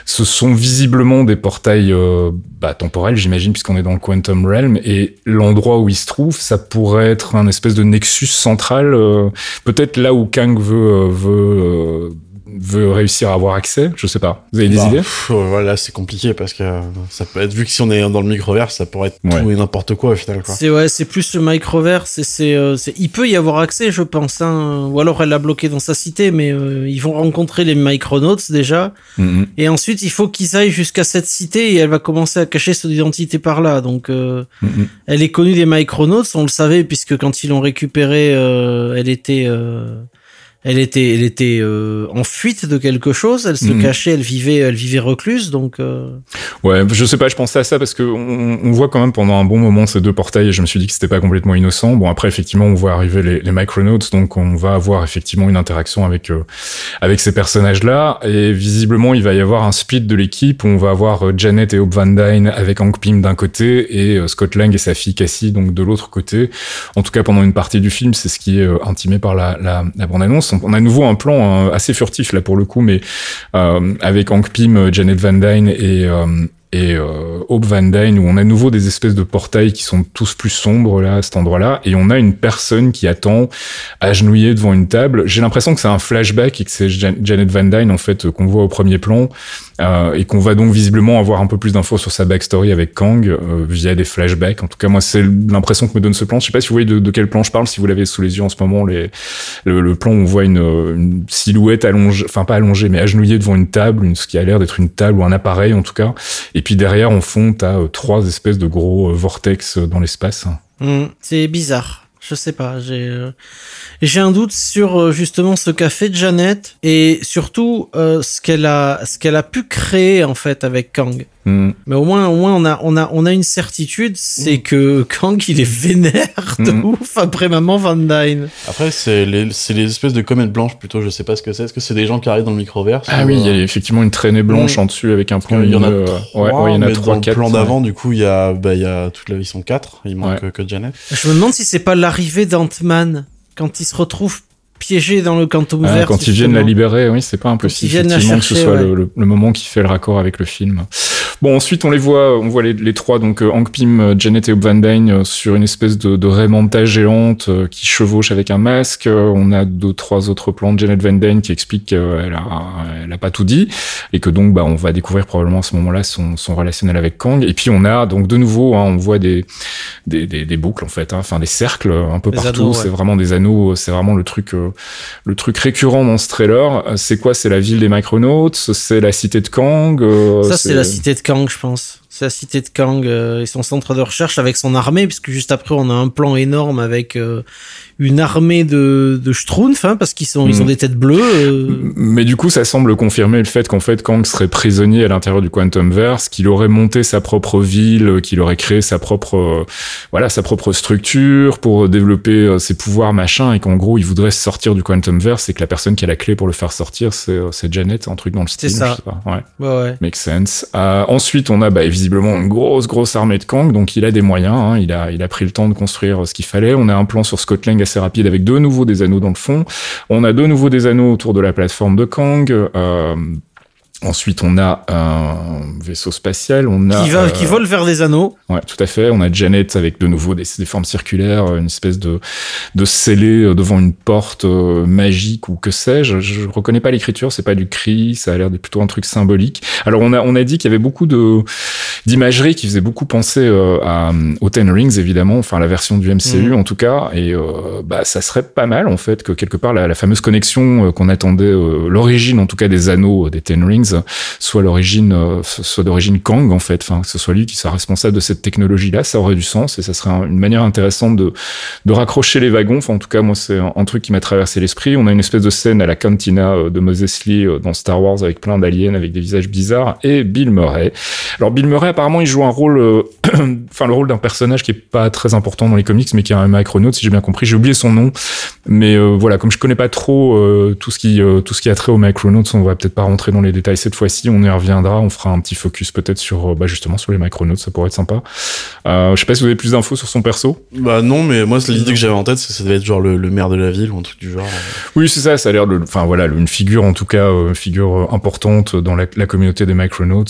Ce sont visiblement des portails euh, bah, temporels, j'imagine, puisqu'on est dans le Quantum Realm. Et l'endroit où il se trouve, ça pourrait être un espèce de nexus central, euh, peut-être là où Kang veut euh, veut veut réussir à avoir accès. Je sais pas. Vous avez des Bah, idées? pff, euh, Voilà, c'est compliqué parce que euh, ça peut être vu que si on est dans le microverse, ça pourrait être Ouais. tout et n'importe quoi au final. Quoi. C'est ouais, c'est plus le microverse c'est euh, c'est il peut y avoir accès, je pense hein. ou alors elle l'a bloqué dans sa cité mais euh, ils vont rencontrer les Micronauts déjà Mhm. et ensuite il faut qu'ils aillent jusqu'à cette cité et elle va commencer à cacher son identité par là. Donc euh, Mhm. elle est connue des Micronauts, on le savait puisque quand ils l'ont récupérée, euh, elle était euh, elle était elle était euh, en fuite de quelque chose, elle se Mhm. cachait, elle vivait elle vivait recluse donc euh, Ouais, je sais pas, je pensais à ça parce que on, on voit quand même pendant un bon moment ces deux portails et je me suis dit que c'était pas complètement innocent. Bon après effectivement on voit arriver les, les Micronauts donc on va avoir effectivement une interaction avec euh, avec ces personnages là et visiblement il va y avoir un split de l'équipe où on va avoir euh, Janet et Hope Van Dyne avec Hank Pym d'un côté et euh, Scott Lang et sa fille Cassie donc de l'autre côté. En tout cas pendant une partie du film c'est ce qui est euh, intimé par la, la, la bande annonce. On a à nouveau un plan euh, assez furtif là pour le coup mais euh, avec Hank Pym, euh, Janet Van Dyne et et Hope Van Dyne où on a à nouveau des espèces de portails qui sont tous plus sombres là à cet endroit-là et on a une personne qui attend agenouillée devant une table. J'ai l'impression que c'est un flashback et que c'est Jan- Janet Van Dyne en fait qu'on voit au premier plan euh, et qu'on va donc visiblement avoir un peu plus d'infos sur sa backstory avec Kang euh, via des flashbacks. En tout cas moi c'est l'impression que me donne ce plan. Je sais pas si vous voyez de, quel plan je parle, si vous l'avez sous les yeux en ce moment le, plan où on voit une, une silhouette allongée, enfin pas allongée mais agenouillée devant une table, ce qui a l'air d'être une table ou un appareil en tout cas. Et puis derrière, en fond, t'as euh, trois espèces de gros euh, vortex euh, dans l'espace. Hmm, c'est bizarre. Je sais pas. J'ai euh, j'ai un doute sur euh, justement ce qu'a fait Janet et surtout euh, ce qu'elle a ce qu'elle a pu créer en fait avec Kang. Hmm. Mais au moins au moins on a on a on a une certitude, c'est que Kang il est vénère de Mm. ouf après Maman Van Dyne. Après, c'est les, c'est les espèces de comètes blanches plutôt, je sais pas ce que c'est. Est-ce que c'est des gens qui arrivent dans le microverse Ah ou, oui, euh, il y a effectivement une traînée blanche Mm. en dessus avec un plan Il y en a lumineux, euh, trois, ouais, ouais, il y en a mais trois, dans quatre. le plan ouais. d'avant, du coup, il y a, bah, il y a toute la, ils sont quatre. Il manque Ouais. que Janet. Je me demande si c'est pas l'arrivée d'Ant-Man quand il se retrouve piégé dans le Quantum Ah, Verse. quand ils viennent la libérer, oui, c'est pas impossible. ils viennent la effectivement, que ce chercher, soit ouais. le, le- le moment qui fait le raccord avec le film. Bon, ensuite, on les voit, on voit les, les trois, donc euh, Hank Pym, euh, Janet et Hope Van Dyne, euh, sur une espèce de, de Raymanta géante euh, qui chevauche avec un masque. Euh, on a deux, trois autres plans de Janet Van Dyne qui expliquent qu'elle a, elle a pas tout dit et que donc, bah, on va découvrir probablement à ce moment-là son, son relationnel avec Kang. Et puis, on a donc de nouveau, hein, on voit des, des, des, des boucles en fait, hein, enfin des cercles euh, un peu Des partout. ouais. C'est vraiment des anneaux. C'est vraiment le truc, euh, le truc récurrent dans ce trailer. Euh, C'est quoi? C'est la ville des Micronauts? C'est la cité de Kang? euh, Ça, c'est la cité de Kang, je pense. C'est la cité de Kang euh, et son centre de recherche avec son armée, puisque juste après, on a un plan énorme avec euh, une armée de, de Schtroumpfs, hein, parce qu'ils sont, ils Mm. ont des têtes bleues. euh. Mais du coup, ça semble confirmer le fait qu'en fait, Kang serait prisonnier à l'intérieur du Quantumverse, qu'il aurait monté sa propre ville, qu'il aurait créé sa propre, voilà, sa propre structure pour développer ses pouvoirs, machin, et qu'en gros, il voudrait sortir du Quantumverse et que la personne qui a la clé pour le faire sortir, c'est, c'est Janet, un truc dans le style. ça. Je sais pas. Ouais. Ouais, ouais. Make sense. Euh, ensuite, on a bah, visiblement une grosse, grosse armée de Kang, donc il a des moyens. hein, il a, il a pris le temps de construire euh, ce qu'il fallait. On a un plan sur Scott Lang assez rapide avec de nouveau des anneaux dans le fond. On a de nouveau des anneaux autour de la plateforme de Kang. Euh, Ensuite, on a un vaisseau spatial. On a Qui, va, euh, qui vole vers des anneaux. Ouais, tout à fait. On a Janet avec de nouveau des, des formes circulaires, une espèce de, de scellé euh, devant une porte euh, magique ou que sais-je. Je reconnais pas l'écriture, c'est pas du cri, ça a l'air de plutôt un truc symbolique. Alors on a on a dit qu'il y avait beaucoup de d'imagerie qui faisait beaucoup penser euh, à, aux Ten Rings évidemment, enfin la version du MCU Mhm. en tout cas, et euh, bah ça serait pas mal en fait que quelque part la, la fameuse connexion euh, qu'on attendait, euh, l'origine en tout cas des anneaux euh, des Ten Rings, soit l'origine euh, soit d'origine Kang en fait, que ce soit lui qui soit responsable de cette technologie là, ça aurait du sens et ça serait un- une manière intéressante de de raccrocher les wagons. Enfin en tout cas moi c'est un, truc qui m'a traversé l'esprit. On a une espèce de scène à la cantina euh, de Moses Lee euh, dans Star Wars avec plein d'aliens avec des visages bizarres et Bill Murray. Alors Bill Murray apparemment il joue un rôle, [clears throat] enfin le rôle d'un personnage qui est pas très important dans les comics mais qui est un Micronaut si j'ai bien compris. J'ai oublié son nom, mais voilà comme je connais pas trop tout ce qui tout ce qui a trait aux Micronauts, on va peut-être pas rentrer dans les détails cette fois-ci. On y reviendra, on fera un petit focus peut-être sur euh, bah, justement sur les Micronauts, ça pourrait être sympa. Euh, je sais pas si vous avez plus d'infos sur son perso. Bah non, mais moi, l'idée que j'avais en tête, c'est que ça devait être genre le, le maire de la ville ou un truc du genre. Oui, c'est ça, ça a l'air de, enfin voilà, une figure en tout cas, euh, figure euh, importante dans la, la communauté des Micronauts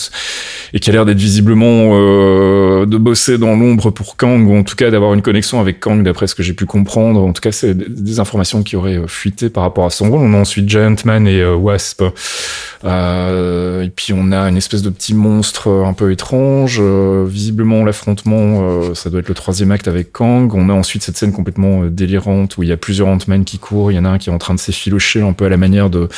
et qui a l'air d'être visiblement euh, de bosser dans l'ombre pour Kang ou en tout cas d'avoir une connexion avec Kang d'après ce que j'ai pu comprendre. En tout cas, c'est des, informations qui auraient fuité par rapport à son rôle. On a ensuite Giant Man et euh, Wasp. Euh, et puis on a une espèce de petit monstre euh, un peu étrange. Euh, visiblement, l'affrontement, euh, ça doit être le troisième acte avec Kang. On a ensuite cette scène complètement euh, délirante où il y a plusieurs Ant-Man qui courent. Il y en a un qui est en train de s'effilocher un peu à la manière de,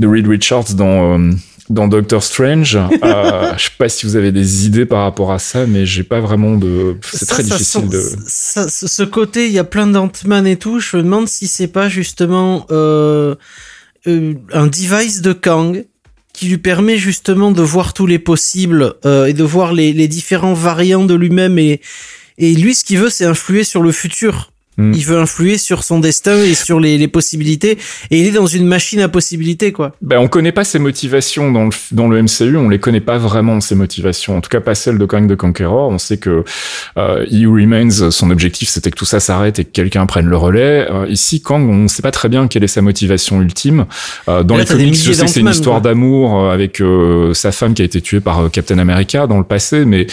de Reed Richards dans... euh, dans Doctor Strange, euh, [laughs] je sais pas si vous avez des idées par rapport à ça, mais j'ai pas vraiment de. C'est très ça difficile de. ça- ce côté, il y a plein d'Ant-Man et tout. Je me demande si c'est pas justement euh, euh, un device de Kang qui lui permet justement de voir tous les possibles euh, et de voir les, les différents variants de lui-même et et lui, ce qu'il veut, c'est influer sur le futur. Mm. Il veut influer sur son destin et sur les, les possibilités. Et il est dans une machine à possibilités, quoi. Ben, on connaît pas ses motivations dans le, dans le MCU, on les connaît pas vraiment ses motivations. En tout cas, pas celles de Kang the Conqueror. On sait que euh, He Remains, son objectif, c'était que tout ça s'arrête et que quelqu'un prenne le relais. Euh, ici, Kang, on sait pas très bien quelle est sa motivation ultime. Euh, dans là, les comics, je sais que c'est une histoire d'amour euh, avec euh, sa femme qui a été tuée par euh, Captain America dans le passé, mais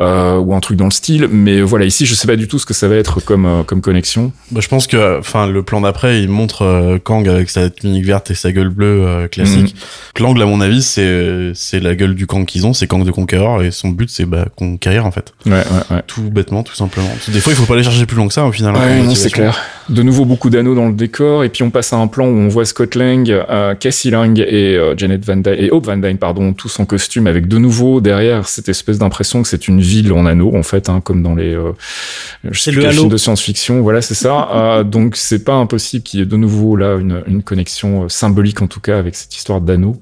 euh, ou un truc dans le style. Mais voilà, ici, je sais pas du tout ce que ça va être comme comme connexion. Bah, je pense que, enfin, le plan d'après, il montre euh, Kang avec sa tunique verte et sa gueule bleue euh, classique. L'angle, à mon avis, c'est c'est la gueule du Kang qu'ils ont, c'est Kang de Conqueror, et son but, c'est bah, conquérir en fait. Ouais, ouais, ouais. Tout bêtement, tout simplement. Des fois, il faut pas aller chercher plus loin que ça, au final. Ouais, en non, c'est clair. De nouveau beaucoup d'anneaux dans le décor et puis on passe à un plan où on voit Scott Lang, euh, Cassie Lang et euh, Janet Van Dyne et Hope Van Dyne pardon tous en costume avec de nouveau derrière cette espèce d'impression que c'est une ville en anneaux en fait hein, comme dans les euh, je sais C'est plus le quel Halo. film de science-fiction voilà c'est ça [laughs] Euh, donc c'est pas impossible qu'il y ait de nouveau là une, une connexion symbolique en tout cas avec cette histoire d'anneaux.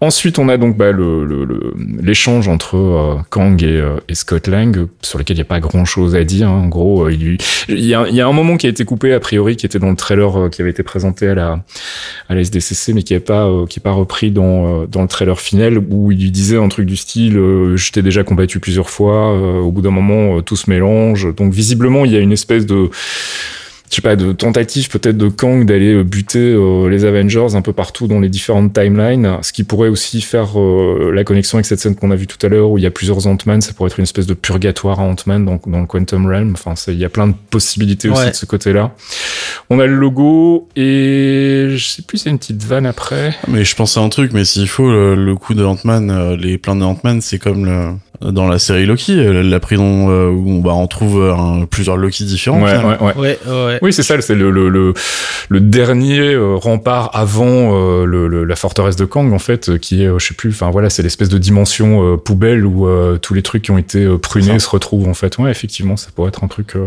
Ensuite on a donc bah, le le- le- l'échange entre Kang et, et Scott Lang sur lequel il n'y a pas grand chose à dire hein. en gros il y, a, il y a un moment qui a été coupé a priori, qui était dans le trailer euh, qui avait été présenté à la à SDCC, mais qui est pas euh, qui pas repris dans euh, dans le trailer final où il disait un truc du style je t'ai déjà combattu plusieurs fois. au bout d'un moment, tout se mélange. Donc visiblement, il y a une espèce de je sais pas, de tentative peut-être de Kang d'aller euh, buter euh, les Avengers un peu partout dans les différentes timelines, ce qui pourrait aussi faire euh, la connexion avec cette scène qu'on a vue tout à l'heure où il y a plusieurs Ant-Man, ça pourrait être une espèce de purgatoire à Ant-Man dans, dans le Quantum Realm. Enfin, il y a plein de possibilités aussi de ce côté-là. On a le logo et je sais plus, c'est une petite vanne après. Mais je pensais à un truc, mais s'il faut, le, le coup de Ant-Man, euh, les plans de Ant-Man, c'est comme le, dans la série Loki, euh, la prison euh, où on, bah, on trouve euh, un- plusieurs Loki différents. Ouais, ouais, ouais. Ouais, ouais. Oui, c'est ça, c'est le, le, le, le dernier euh, rempart avant euh, le, le- la forteresse de Kang, en fait, qui est, je sais plus, enfin voilà, c'est l'espèce de dimension euh, poubelle où euh, tous les trucs qui ont été prunés se retrouvent, en fait. Ouais, effectivement, ça pourrait être un truc. euh,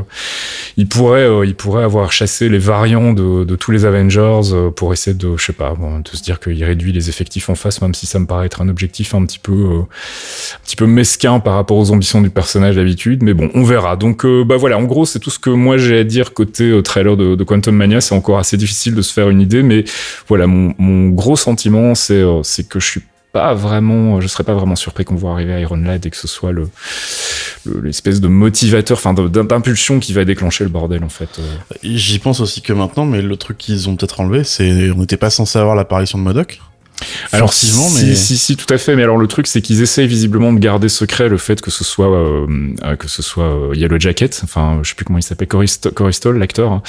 il pourrait, euh, il pourrait avoir chassé les variants de, de tous les Avengers euh, pour essayer de, je sais pas, bon, de se dire qu'il réduit les effectifs en face, même si ça me paraît être un objectif un petit peu, euh, un petit peu mesquin par rapport aux ambitions du personnage d'habitude, mais bon, on verra. Donc, euh, bah voilà, en gros, c'est tout ce que moi j'ai à dire côté euh, trailer de, Quantum Mania. C'est encore assez difficile de se faire une idée, mais voilà, mon, gros sentiment, c'est euh, c'est que je suis pas vraiment, je serais pas vraiment surpris qu'on voit arriver Iron Lad et que ce soit le le- l'espèce de motivateur, enfin d'impulsion qui va déclencher le bordel en fait. euh. J'y pense aussi que maintenant, mais le truc qu'ils ont peut-être enlevé, c'est on n'était pas censé avoir l'apparition de Modoc. Alors si, mais si, si, tout à fait. Mais alors le truc, c'est qu'ils essayent visiblement de garder secret le fait que ce soit euh, que ce soit euh, Yellow Jacket. Enfin, je sais plus comment il s'appelle, Corey, Sto- Corey Stoll, l'acteur. hein.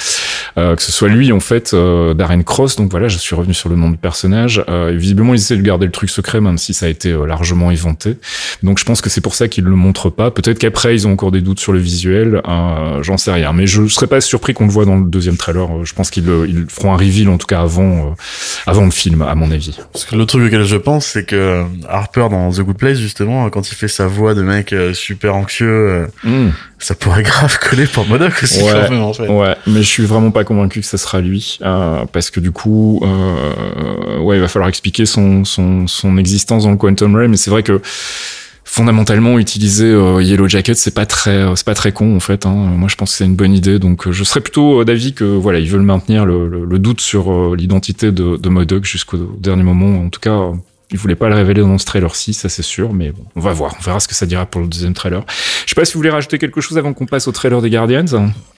Euh, que ce soit lui en fait, euh, Darren Cross. Donc voilà, je suis revenu sur le nom du personnage. Euh, visiblement, ils essaient de garder le truc secret, même si ça a été euh, largement éventé. Donc je pense que c'est pour ça qu'ils le montrent pas. Peut-être qu'après, ils ont encore des doutes sur le visuel. Euh, J'en sais rien. Mais je serais pas surpris qu'on le voit dans le deuxième trailer. Je pense qu'ils ils feront un reveal en tout cas avant euh, avant le film, à mon avis. Parce que le truc auquel je pense, c'est que Harper dans The Good Place, justement, quand il fait sa voix de mec euh, super anxieux, euh, Hmm. ça pourrait [laughs] grave coller pour Modoc aussi, Ouais. quand même, en fait. Ouais, mais je suis vraiment pas convaincu que ça sera lui, euh, parce que du coup, euh, ouais, il va falloir expliquer son, son, son existence dans le Quantum Realm. Mais c'est vrai que fondamentalement, utiliser euh, Yellow Jacket, c'est pas très, c'est pas très con en fait. Hein. Moi, je pense que c'est une bonne idée. Donc, euh, je serais plutôt euh, d'avis que voilà, ils veulent maintenir le, doute sur euh, l'identité de, de Modoc jusqu'au dernier moment. En tout cas. euh, ils voulaient pas le révéler dans ce trailer-ci, ça c'est sûr, mais bon, on va voir, on verra ce que ça dira pour le deuxième trailer. Je sais pas si vous voulez rajouter quelque chose avant qu'on passe au trailer des Guardians.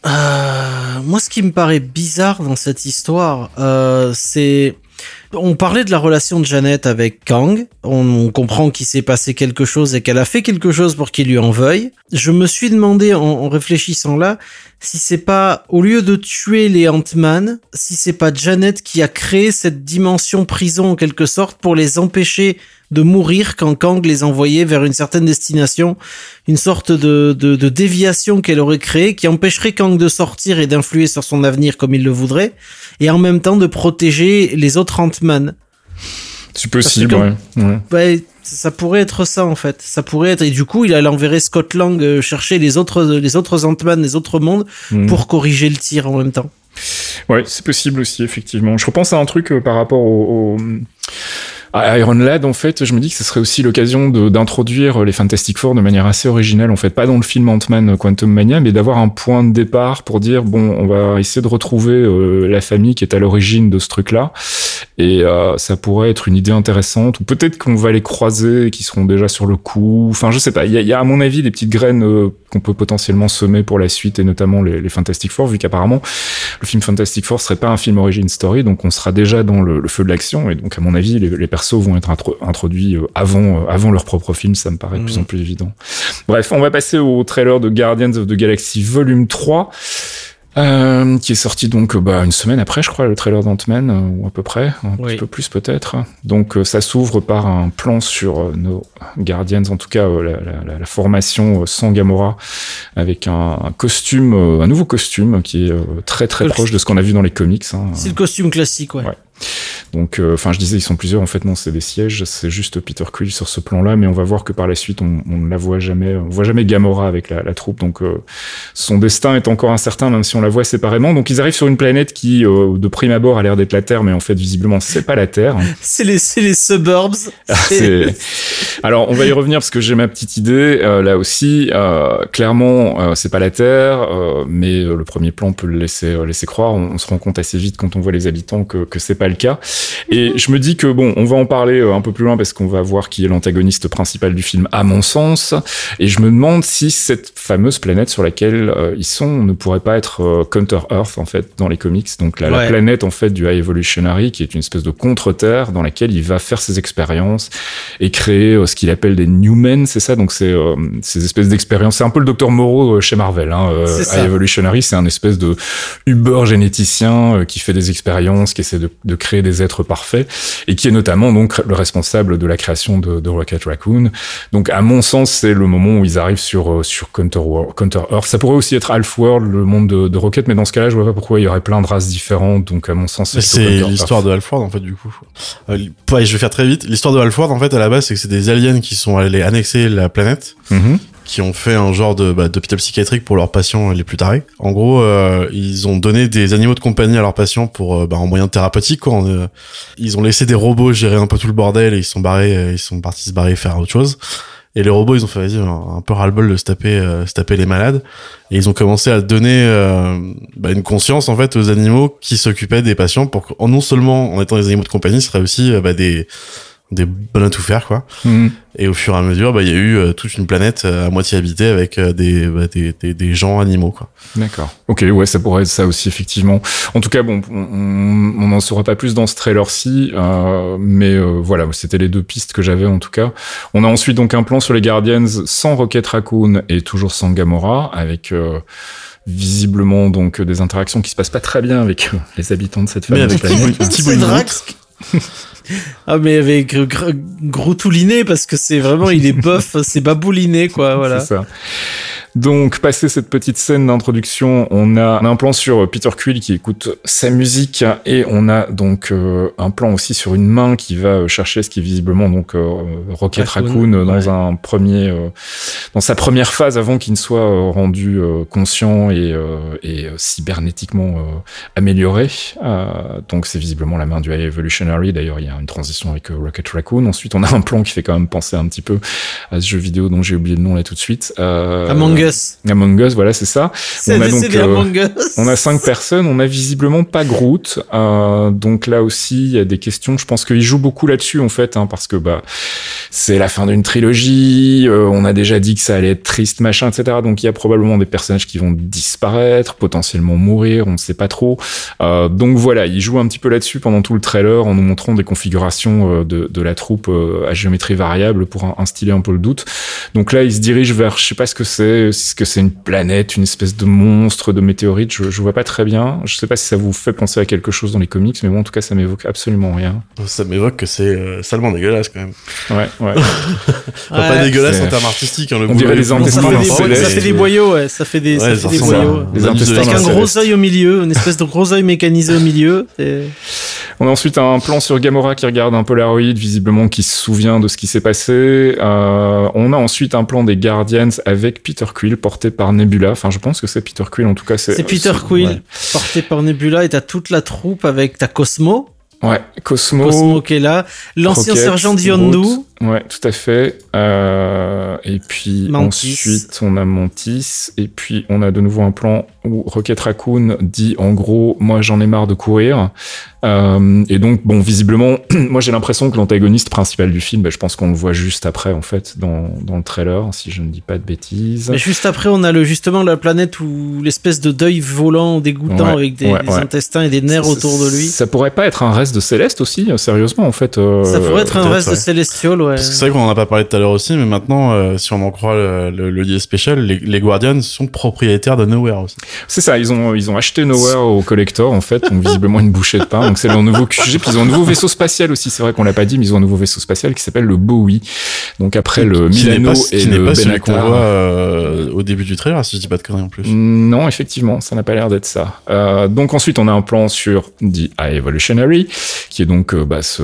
Euh, moi, ce qui me paraît bizarre dans cette histoire, euh, c'est on parlait de la relation de Janet avec Kang. On, comprend qu'il s'est passé quelque chose et qu'elle a fait quelque chose pour qu'il lui en veuille. Je me suis demandé en, en réfléchissant là si c'est pas au lieu de tuer les Ant-Man, si c'est pas Janet qui a créé cette dimension prison en quelque sorte pour les empêcher de mourir quand Kang les envoyait vers une certaine destination, une sorte de, de, de déviation qu'elle aurait créée qui empêcherait Kang de sortir et d'influer sur son avenir comme il le voudrait, et en même temps de protéger les autres Ant-Man. C'est possible, ouais. ouais. Ça pourrait être ça en fait. Ça pourrait être et du coup il elle enverrait Scott Lang euh, chercher les autres les autres Ant-Man, les autres mondes Mm. pour corriger le tir en même temps. Ouais, c'est possible aussi, effectivement. Je repense à un truc euh, par rapport au, au- Iron Lad, en fait, je me dis que ce serait aussi l'occasion d'introduire les Fantastic Four de manière assez originale, en fait, pas dans le film Ant-Man Quantum Mania, mais d'avoir un point de départ pour dire, bon, on va essayer de retrouver euh, la famille qui est à l'origine de ce truc-là, et euh, ça pourrait être une idée intéressante, ou peut-être qu'on va les croiser, et qu'ils seront déjà sur le coup, enfin, je sais pas, il y y a, à mon avis des petites graines euh, qu'on peut potentiellement semer pour la suite, et notamment les, les Fantastic Four, vu qu'apparemment, le film Fantastic Four serait pas un film origin story, donc on sera déjà dans le, le feu de l'action, et donc à mon avis, les, les persos vont être intro- introduits euh, avant, euh, avant leur propre film, ça me paraît de plus en plus évident. Bref, on va passer au trailer de Guardians of the Galaxy Volume 3. Euh, qui est sorti donc euh, bah, une semaine après, je crois, le trailer d'Ant-Man, euh, ou à peu près, un Oui. petit peu plus peut-être. Donc euh, ça s'ouvre par un plan sur nos Guardians, en tout cas la, la- la- la formation sans Gamora, avec un, un costume, un nouveau costume qui est très très proche de ce qu'on a vu dans les comics. hein. C'est le costume classique, ouais. Ouais. Donc, euh, enfin, je disais, ils sont plusieurs. En fait, non, c'est des sièges. C'est juste Peter Quill sur ce plan-là, mais on va voir que par la suite, on, on ne la voit jamais. On voit jamais Gamora avec la, la troupe. Donc, euh, son destin est encore incertain, même si on la voit séparément. Donc, ils arrivent sur une planète qui, euh, de prime abord, a l'air d'être la Terre, mais en fait, visiblement, c'est pas la Terre. [laughs] C'est les, les suburbs. Ah, Alors, on va y revenir parce que j'ai ma petite idée euh, là aussi. Euh, clairement, euh, c'est pas la Terre, mais le premier plan peut le laisser laisser croire. On, on se rend compte assez vite quand on voit les habitants que que c'est pas le cas. Et je me dis que bon, on va en parler euh, un peu plus loin parce qu'on va voir qui est l'antagoniste principal du film, à mon sens. Et je me demande si cette fameuse planète sur laquelle euh, ils sont ne pourrait pas être euh, Counter Earth en fait dans les comics. Donc la, planète en fait du High Evolutionary qui est une espèce de contre-terre dans laquelle il va faire ses expériences et créer euh, ce qu'il appelle des New Men, c'est ça? Donc c'est euh, ces espèces d'expériences. C'est un peu le docteur Moreau chez Marvel. Hein. High Evolutionary, c'est un espèce de Uber généticien qui fait des expériences, qui essaie de, de créer des êtres parfaits et qui est notamment donc le responsable de la création de, de Rocket Raccoon. Donc à mon sens, c'est le moment où ils arrivent sur euh, sur Counter, Wor- Counter Earth. Ça pourrait aussi être Half World, le monde de, de Rocket, mais dans ce cas-là, je vois pas pourquoi il y aurait plein de races différentes. Donc à mon sens, C'est l'histoire de Halford en fait du coup. Euh, ouais, je vais faire très vite. L'histoire de Halford en fait à la base c'est que c'est des aliens qui sont allés annexer la planète, Mhm. Qui ont fait un genre de bah, d'hôpital psychiatrique pour leurs patients les plus tarés. En gros, euh, ils ont donné des animaux de compagnie à leurs patients pour euh, bah, en moyen thérapeutique. Quoi. Euh, ils ont laissé des robots gérer un peu tout le bordel et ils sont barrés, euh, ils sont partis se barrer faire autre chose. Et les robots, ils ont fait un, peu ras-le-bol de se taper, euh, se taper les malades. Et ils ont commencé à donner euh, bah, une conscience en fait aux animaux qui s'occupaient des patients pour que non seulement en étant des animaux de compagnie, ce seraient aussi bah, des des bonnes à tout faire quoi. Mhm. Et au fur et à mesure, bah il y a eu euh, toute une planète euh, à moitié habitée avec euh, des, bah, des, des des gens animaux quoi. D'accord. Ok, ouais, ça pourrait être ça aussi, effectivement. En tout cas, bon, on on n'en saura pas plus dans ce trailer-ci, euh, mais euh, voilà, c'était les deux pistes que j'avais en tout cas. On a ensuite donc un plan sur les Guardians sans Rocket Raccoon et toujours sans Gamora, avec euh, visiblement donc des interactions qui se passent pas très bien avec les habitants de cette Mais fameuse avec planète. Inhofe. Drax. [laughs] ah mais avec euh, gr- groutouliné parce que c'est vraiment il est bof, [laughs] c'est babouliné quoi, voilà. C'est ça. Donc, passé cette petite scène d'introduction, on a un plan sur Peter Quill qui écoute sa musique et on a donc euh, un plan aussi sur une main qui va chercher ce qui est visiblement donc euh, Rocket Raccoon, Raccoon, euh, dans ouais. un premier, euh, dans sa première phase avant qu'il ne soit euh, rendu euh, conscient et, euh, et euh, cybernétiquement euh, amélioré. Euh, donc, c'est visiblement la main du High Evolutionary. D'ailleurs, il y a une transition avec euh, Rocket Raccoon. Ensuite, on a un plan qui fait quand même penser un petit peu à ce jeu vidéo dont j'ai oublié le nom là tout de suite. Euh, Among Us. Among Us, voilà, c'est ça. C'est on a donc, euh. On a cinq [laughs] personnes, on a visiblement pas Groot. Euh, donc là aussi, il y a des questions. Je pense qu'ils jouent beaucoup là-dessus en fait, hein, parce que bah c'est la fin d'une trilogie. on a déjà dit que ça allait être triste, machin, etc. Donc il y a probablement des personnages qui vont disparaître, potentiellement mourir, on ne sait pas trop. Donc voilà, ils jouent un petit peu là-dessus pendant tout le trailer en nous montrant des configurations euh, de, de la troupe euh, à géométrie variable pour in- instiller un peu le doute. Donc là, ils se dirigent vers, je sais pas ce que c'est, est-ce que c'est une planète, une espèce de monstre, de météorite, je, je vois pas très bien. Je sais pas si ça vous fait penser à quelque chose dans les comics, mais bon, en tout cas, ça m'évoque absolument rien. Ça m'évoque que c'est euh, salement dégueulasse quand même. Ouais, ouais. [laughs] Enfin, pas dégueulasse en termes artistiques. Hein, le On dirait les intestins des, céleste, ça fait des boyaux, ouais. Ça fait des, Ouais, ça ça fait des boyaux. Les Analyse de intestins Avec un gros œil au milieu, une espèce de gros œil mécanisé au milieu. On a ensuite un plan sur Gamora qui regarde un Polaroid, visiblement qui se souvient de ce qui s'est passé. Euh, on a ensuite un plan des Guardians avec Peter Quill porté par Nebula. Enfin, je pense que c'est Peter Quill, en tout cas. C'est C'est Peter Quill, Ouais, porté par Nebula, et t'as toute la troupe avec ta Cosmo, Ouais, Cosmo. Cosmo qui est là, l'ancien sergent Yondu. Ouais, tout à fait. Euh, et puis Mantis. ensuite, on a Mantis. Et puis, on a de nouveau un plan où Rocket Raccoon dit en gros, moi j'en ai marre de courir. Euh, et donc, bon, visiblement, [clears throat] moi j'ai l'impression que l'antagoniste principal du film, bah, je pense qu'on le voit juste après, en fait, dans, dans le trailer, si je ne dis pas de bêtises. Mais juste après, on a le, justement la planète où l'espèce de deuil volant dégoûtant Ouais, avec des, ouais, des ouais. intestins et des nerfs autour de lui. Ça pourrait pas être un reste de Céleste aussi, euh, sérieusement, en fait. euh, Ça pourrait être un reste de. Célestial, ouais. Ouais. Parce que c'est vrai qu'on en a pas parlé tout à l'heure aussi, mais maintenant, euh, si on en croit le, le, le lié spécial, les, les Guardians sont propriétaires de Nowhere aussi. C'est ça, ils ont, ils ont acheté Nowhere au collector, en fait, donc visiblement une bouchée de pain. Donc c'est leur nouveau QG, puis ils ont un nouveau vaisseau spatial aussi. C'est vrai qu'on l'a pas dit, mais ils ont un nouveau vaisseau spatial qui s'appelle le Bowie. Donc après le Qui Milano pas, et qui le pas celui qu'on voit euh, au début du trailer, si je dis pas de conneries en plus. Non, effectivement, ça n'a pas l'air d'être ça. Euh, donc ensuite, on a un plan sur The High Evolutionary, qui est donc euh, bah, ce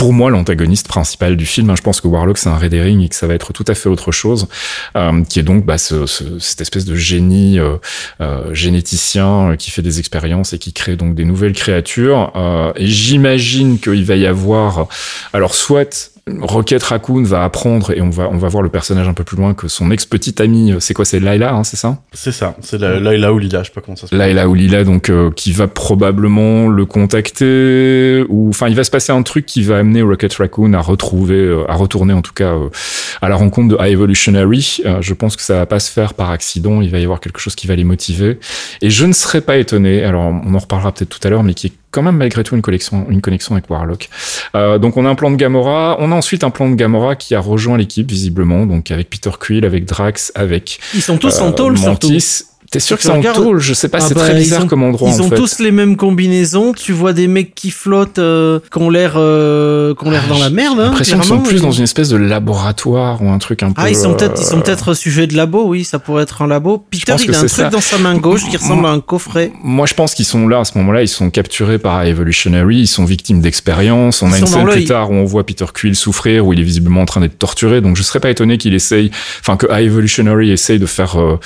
pour moi l'antagoniste principal du film. hein. Je pense que Warlock c'est un Red Herring et que ça va être tout à fait autre chose, euh, qui est donc bah, ce, ce- cette espèce de génie euh, euh, généticien qui fait des expériences et qui crée donc des nouvelles créatures. Et j'imagine qu'il va y avoir, alors soit Rocket Raccoon va apprendre et on va on va voir le personnage un peu plus loin que son ex petite amie. C'est quoi C'est Layla, hein, c'est ça C'est ça, c'est la- là, là où Lila, je sais pas comment ça se Layla ou Lila, donc euh, qui va probablement le contacter, ou enfin il va se passer un truc qui va amener Rocket Raccoon à retrouver, euh, à retourner en tout cas euh, à la rencontre de High Evolutionary. Euh, je pense que ça va pas se faire par accident, il va y avoir quelque chose qui va les motiver. Et je ne serais pas étonné, alors on en reparlera peut-être tout à l'heure, mais qui est quand même malgré tout une connexion, une connexion avec Warlock. Euh, donc on a un plan de Gamora, on a ensuite un plan de Gamora qui a rejoint l'équipe visiblement, donc avec Peter Quill, avec Drax, avec Ils sont tous en euh, tôle surtout. T'es sûr que c'est en tôle Je sais pas, Ah c'est bah, très bizarre ont- comme endroit Ils en ont fait. tous les mêmes combinaisons. Tu vois des mecs qui flottent, euh, qui ont l'air, euh, qui ont l'air dans la merde. J'ai Hein, l'impression qu'ils sont plus et- dans une espèce de laboratoire ou un truc un peu. Ah, ils sont peut-être, ils sont euh, peut-être sujet de labo, oui, ça pourrait être un labo. Peter, il a un truc ça. dans sa main gauche qui ressemble à un coffret. Moi, je pense qu'ils sont là à ce moment-là. Ils sont capturés par Evolutionary. Ils sont victimes d'expérience. On Ils a une scène plus tard où on voit Peter Quill souffrir, où il est visiblement en train d'être torturé. Donc, je serais pas étonné qu'il essaye, enfin, que Evolutionary essaye de faire euh,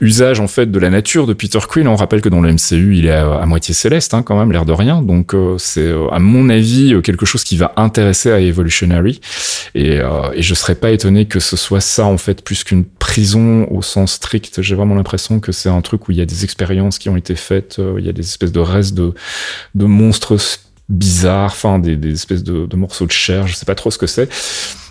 usage en fait de la nature de Peter Quill. On rappelle que dans le MCU, il est à, moitié céleste, hein, quand même, l'air de rien. Donc, euh, c'est euh, à mon avis euh, quelque chose qui va intéresser à Evolutionary. Et, euh, et je serais pas étonné que ce soit ça en fait plus qu'une prison au sens strict. J'ai vraiment l'impression que c'est un truc où il y a des expériences qui ont été faites, euh, il y a des espèces de restes de, de monstres bizarres, enfin des, des espèces de, de morceaux de chair, je sais pas trop ce que c'est.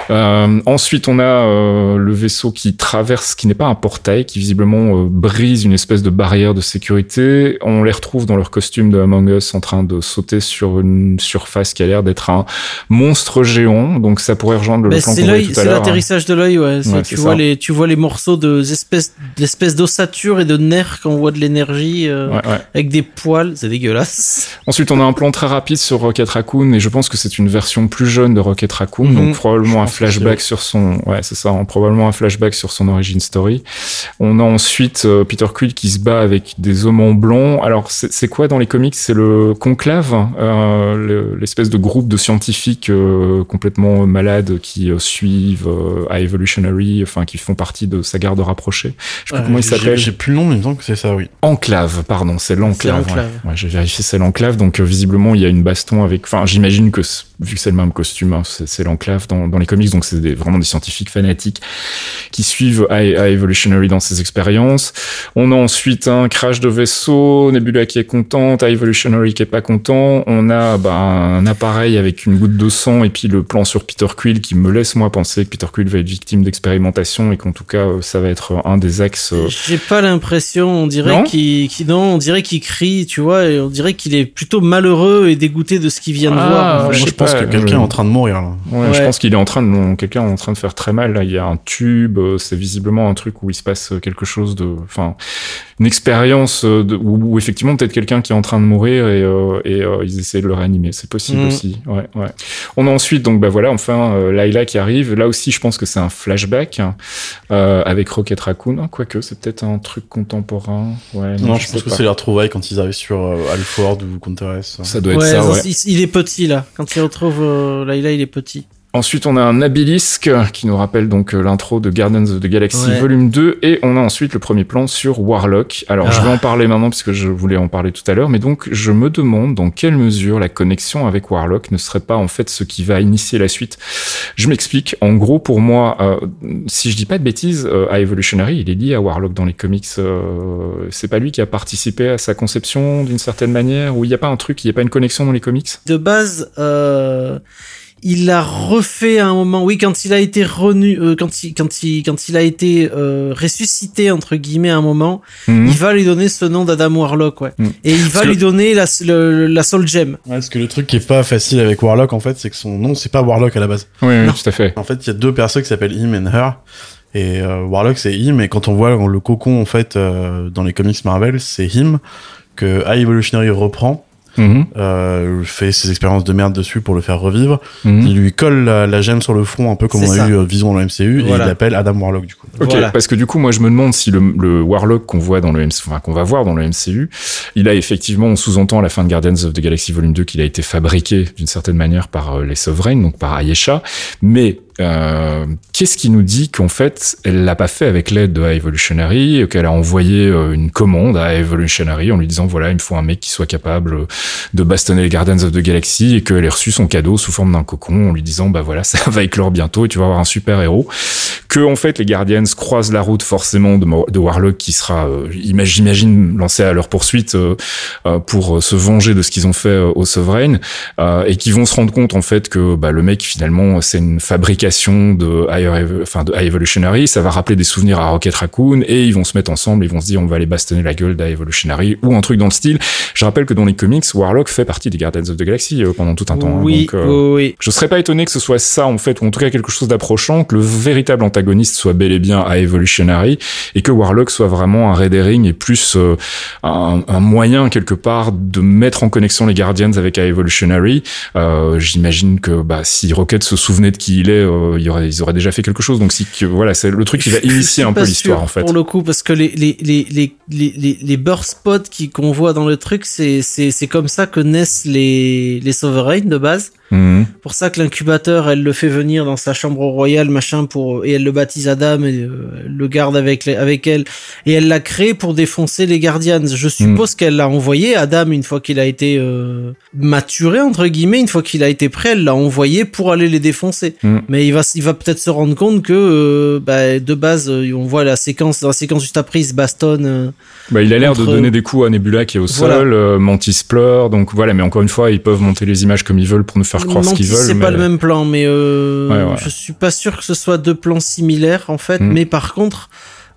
Euh, ensuite, on a euh, le vaisseau qui traverse, qui n'est pas un portail, qui visiblement euh, brise une espèce de barrière de sécurité. On les retrouve dans leur costume de Among Us en train de sauter sur une surface qui a l'air d'être un monstre géant. Donc ça pourrait rejoindre le plan c'est qu'on voyait tout à c'est l'heure. hein. l'atterrissage de l'œil, ouais. C'est- Ouais, tu c'est vois ça. les, tu vois les morceaux de espèces, d'espèces d'ossature et de nerfs quand on voit de l'énergie euh, Ouais, ouais. avec des poils, c'est dégueulasse. Ensuite, on a un plan très rapide sur Rocket Raccoon et je pense que c'est une version plus jeune de Rocket Raccoon, Mhm. donc probablement un flashback sur son, ouais, c'est ça, hein, probablement un flashback sur son origin story. On a ensuite euh, Peter Quill qui se bat avec des hommes en blanc. Alors, c'est quoi dans les comics? C'est le Conclave, euh, le- l'espèce de groupe de scientifiques euh, complètement malades qui euh, suivent euh, à Evolutionary, enfin qui font partie de sa garde rapprochée. Je sais pas Euh, comment il s'appelle. J'ai plus le nom, mais il me semble que c'est ça, oui. Enclave, pardon, c'est l'enclave. Ouais, Ouais, j'ai vérifié, c'est l'enclave. Donc euh, visiblement, il y a une baston avec. Enfin, j'imagine que vu que c'est le même costume, hein, c'est c'est l'enclave dans, dans les comics. Donc c'est vraiment des scientifiques fanatiques qui suivent à, à Evolutionary dans ses expériences. On a ensuite un crash de vaisseau, Nebula qui est contente, à Evolutionary qui est pas content. On a bah, un appareil avec une goutte de sang et puis le plan sur Peter Quill qui me laisse moi penser que Peter Quill va être victime d'expérimentation et qu'en tout cas euh, ça va être un des axes. euh, J'ai pas l'impression, on dirait qu'il, non, on dirait qu'il crie, tu vois, et on dirait qu'il est plutôt malheureux et dégoûté de ce qu'il vient de Ah, voir. je Moi, je pense pas, que quelqu'un est en train de mourir, là. Ouais, je pense qu'il est en train de, quelqu'un est en train de faire très mal. Là, il y a un tube. euh, C'est visiblement un truc où il se passe quelque chose de, enfin, une expérience euh, de, où, où effectivement peut-être quelqu'un qui est en train de mourir et, euh, et euh, ils essaient de le réanimer. C'est possible Mhm. aussi. Ouais, ouais. On a ensuite donc bah voilà enfin euh, Layla qui arrive. Là aussi, je pense que c'est un flashback hein, euh, avec Rocket Raccoon. Ah, Quoique c'est peut-être un truc contemporain. Ouais. Non, je pense que c'est les retrouvailles quand ils arrivent sur euh, Alford ou Counter-S. Ça doit être ça. il, il est petit là. Quand il retrouve euh, Layla, il est petit. Ensuite, on a un Abilisque qui nous rappelle donc euh, l'intro de Guardians of the Galaxy Ouais. volume 2 et on a ensuite le premier plan sur Warlock. Alors, je vais Ah. en parler maintenant parce que je voulais en parler tout à l'heure, mais donc je me demande dans quelle mesure la connexion avec Warlock ne serait pas en fait ce qui va initier la suite. Je m'explique. En gros, pour moi, euh, si je dis pas de bêtises, euh, à Evolutionary, il est lié à Warlock dans les comics. Euh, c'est pas lui qui a participé à sa conception d'une certaine manière, ou il n'y a pas un truc, il n'y a pas une connexion dans les comics? De base, euh, il l'a refait à un moment. Oui, quand il a été renu, euh, quand il, quand il, quand il a été euh, ressuscité entre guillemets à un moment, Mhm. il va lui donner ce nom d'Adam Warlock, ouais. Mhm. Et il va Parce lui donner la, le- la Soul Gem. Ouais, parce que le truc qui est pas facile avec Warlock, en fait, c'est que son nom, c'est pas Warlock à la base. Oui, oui, tout à fait. En fait, il y a deux personnes qui s'appellent Him et Her. Et euh, Warlock, c'est Him. Et quand on voit le cocon, en fait, euh, dans les comics Marvel, c'est Him que High Evolutionary reprend, Mhm. euh, fait ses expériences de merde dessus pour le faire revivre. Mhm. Il lui colle la, la gemme sur le front, un peu comme on a ça. eu euh, Vision dans le MCU, et il l'appelle Adam Warlock, du coup. Ok, Voilà. parce que du coup, moi, je me demande si le, le Warlock qu'on voit dans le MCU, enfin, qu'on va voir dans le MCU, il a effectivement, on sous-entend à la fin de Guardians of the Galaxy Volume 2 qu'il a été fabriqué d'une certaine manière par euh, les Sovereigns, donc par Ayesha. Mais euh, qu'est-ce qui nous dit qu'en fait, elle l'a pas fait avec l'aide de Evolutionary, qu'elle a envoyé euh, une commande à Evolutionary en lui disant voilà, il me faut un mec qui soit capable euh, de bastonner les Guardians of the Galaxy et qu'elle ait reçu son cadeau sous forme d'un cocon en lui disant bah voilà, [laughs] ça va éclore bientôt et tu vas avoir un super héros. Que en fait les Guardians croisent la route forcément de, Warlock qui sera, ima- j'imagine, lancé à leur poursuite pour se venger de ce qu'ils ont fait aux Sovereign et qui vont se rendre compte en fait que bah, le mec finalement c'est une fabrication de Higher, Ev- enfin de High Evolutionary, ça va rappeler des souvenirs à Rocket Raccoon et ils vont se mettre ensemble, ils vont se dire on va aller bastonner la gueule d'High Evolutionary ou un truc dans le style. Je rappelle que dans les comics, Warlock fait partie des Guardians of the Galaxy euh, pendant tout un temps. hein, oui, donc, euh, oui, je serais pas étonné que ce soit ça en fait, ou en tout cas quelque chose d'approchant, que le véritable antagoniste soit bel et bien à Evolutionary et que Warlock soit vraiment un red herring et plus euh, un, un moyen quelque part de mettre en connexion les Guardians avec A Evolutionary. Euh, J'imagine que bah, si Rocket se souvenait de qui il est, euh, y aurait, ils auraient déjà fait quelque chose. Donc si que, voilà, c'est le truc qui va initier un peu l'histoire en fait. Pour le coup, parce que les les les les les burst spots qu'on voit dans le truc, c'est comme ça que naissent les les sovereigns de base. Mhm. Pour ça que l'incubateur, elle le fait venir dans sa chambre royale, machin, pour et elle le baptise Adam et euh, le garde avec les- avec elle et elle l'a créé pour défoncer les Guardians. Je suppose qu'elle l'a envoyé Adam une fois qu'il a été euh, maturé entre guillemets, une fois qu'il a été prêt, elle l'a envoyé pour aller les défoncer. Mm. Mais il va il va peut-être se rendre compte que euh, bah, de base, euh, on voit la séquence dans la séquence juste après, il se bastonne. euh, Bah, il a l'air de donner des coups à Nebula qui est au Voilà. sol, euh, Mantis pleure, donc voilà. Mais encore une fois, ils peuvent monter les images comme ils veulent pour nous faire croire ce qu'ils veulent. c'est pas le même plan, mais Ouais, ouais. je suis pas sûr que ce soit deux plans similaires en fait. Mm. Mais par contre,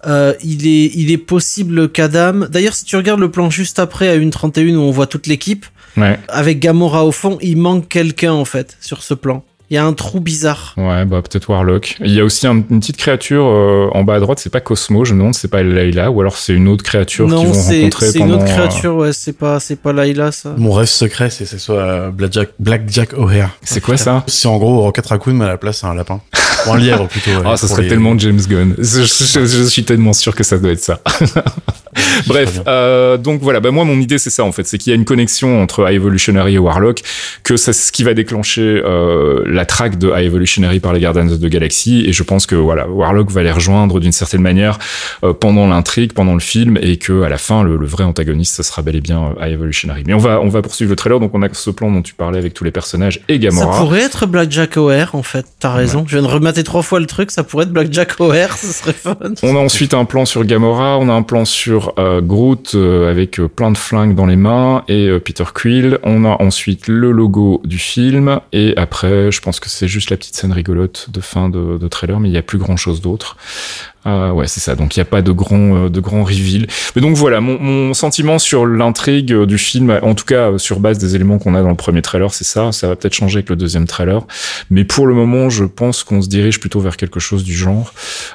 euh, il est il est possible qu'Adam. D'ailleurs, si tu regardes le plan juste après à une 31 où on voit toute l'équipe Ouais. avec Gamora au fond, il manque quelqu'un en fait sur ce plan. Il y a un trou bizarre. Ouais, bah peut-être Warlock. Il y a aussi un- une petite créature euh, en bas à droite, c'est pas Cosmo, je me demande, c'est pas Layla, ou alors c'est une autre créature qu'ils non, vont c'est rencontrer c'est une autre euh, créature. Ouais, c'est pas c'est pas Layla ça. Mon rêve secret, c'est que ce soit euh, Blackjack, Blackjack O'Hare. C'est quoi ça? C'est en gros Rocket Raccoon, mais à la place, c'est un lapin. Ou un lièvre, plutôt. ouais, Ah, ça pour serait les- tellement James Gunn. Je, je- je suis tellement sûr que ça doit être ça. [laughs] Bref, euh, donc voilà, bah moi mon idée c'est ça en fait, c'est qu'il y a une connexion entre High Evolutionary et Warlock, que c'est ce qui va déclencher euh, la traque de High Evolutionary par les Guardians of the Galaxy, et je pense que voilà, Warlock va les rejoindre d'une certaine manière euh, pendant l'intrigue, pendant le film, et que à la fin le, le vrai antagoniste ce sera bel et bien euh, High Evolutionary. Mais on va on va poursuivre le trailer, donc on a ce plan dont tu parlais avec tous les personnages et Ça Gamora. pourrait être Blackjack O'Hare en fait. T'as raison. Je viens de remater trois fois le truc. Ça pourrait être Blackjack O'Hare. [laughs] Ce serait fun. On a ensuite un plan sur Gamora, on a un plan sur euh, Groot euh, avec euh, plein de flingues dans les mains et Peter Quill. On a ensuite le logo du film et après, je pense que c'est juste la petite scène rigolote de fin de, de trailer, mais il n'y a plus grand chose d'autre. Euh, ouais, c'est ça. Donc il n'y a pas de grand, euh, de grand reveal. Mais donc voilà, mon, mon sentiment sur l'intrigue euh, du film, en tout cas euh, sur base des éléments qu'on a dans le premier trailer, c'est ça. Ça va peut-être changer avec le deuxième trailer, mais pour le moment, je pense qu'on se dirige plutôt vers quelque chose du genre.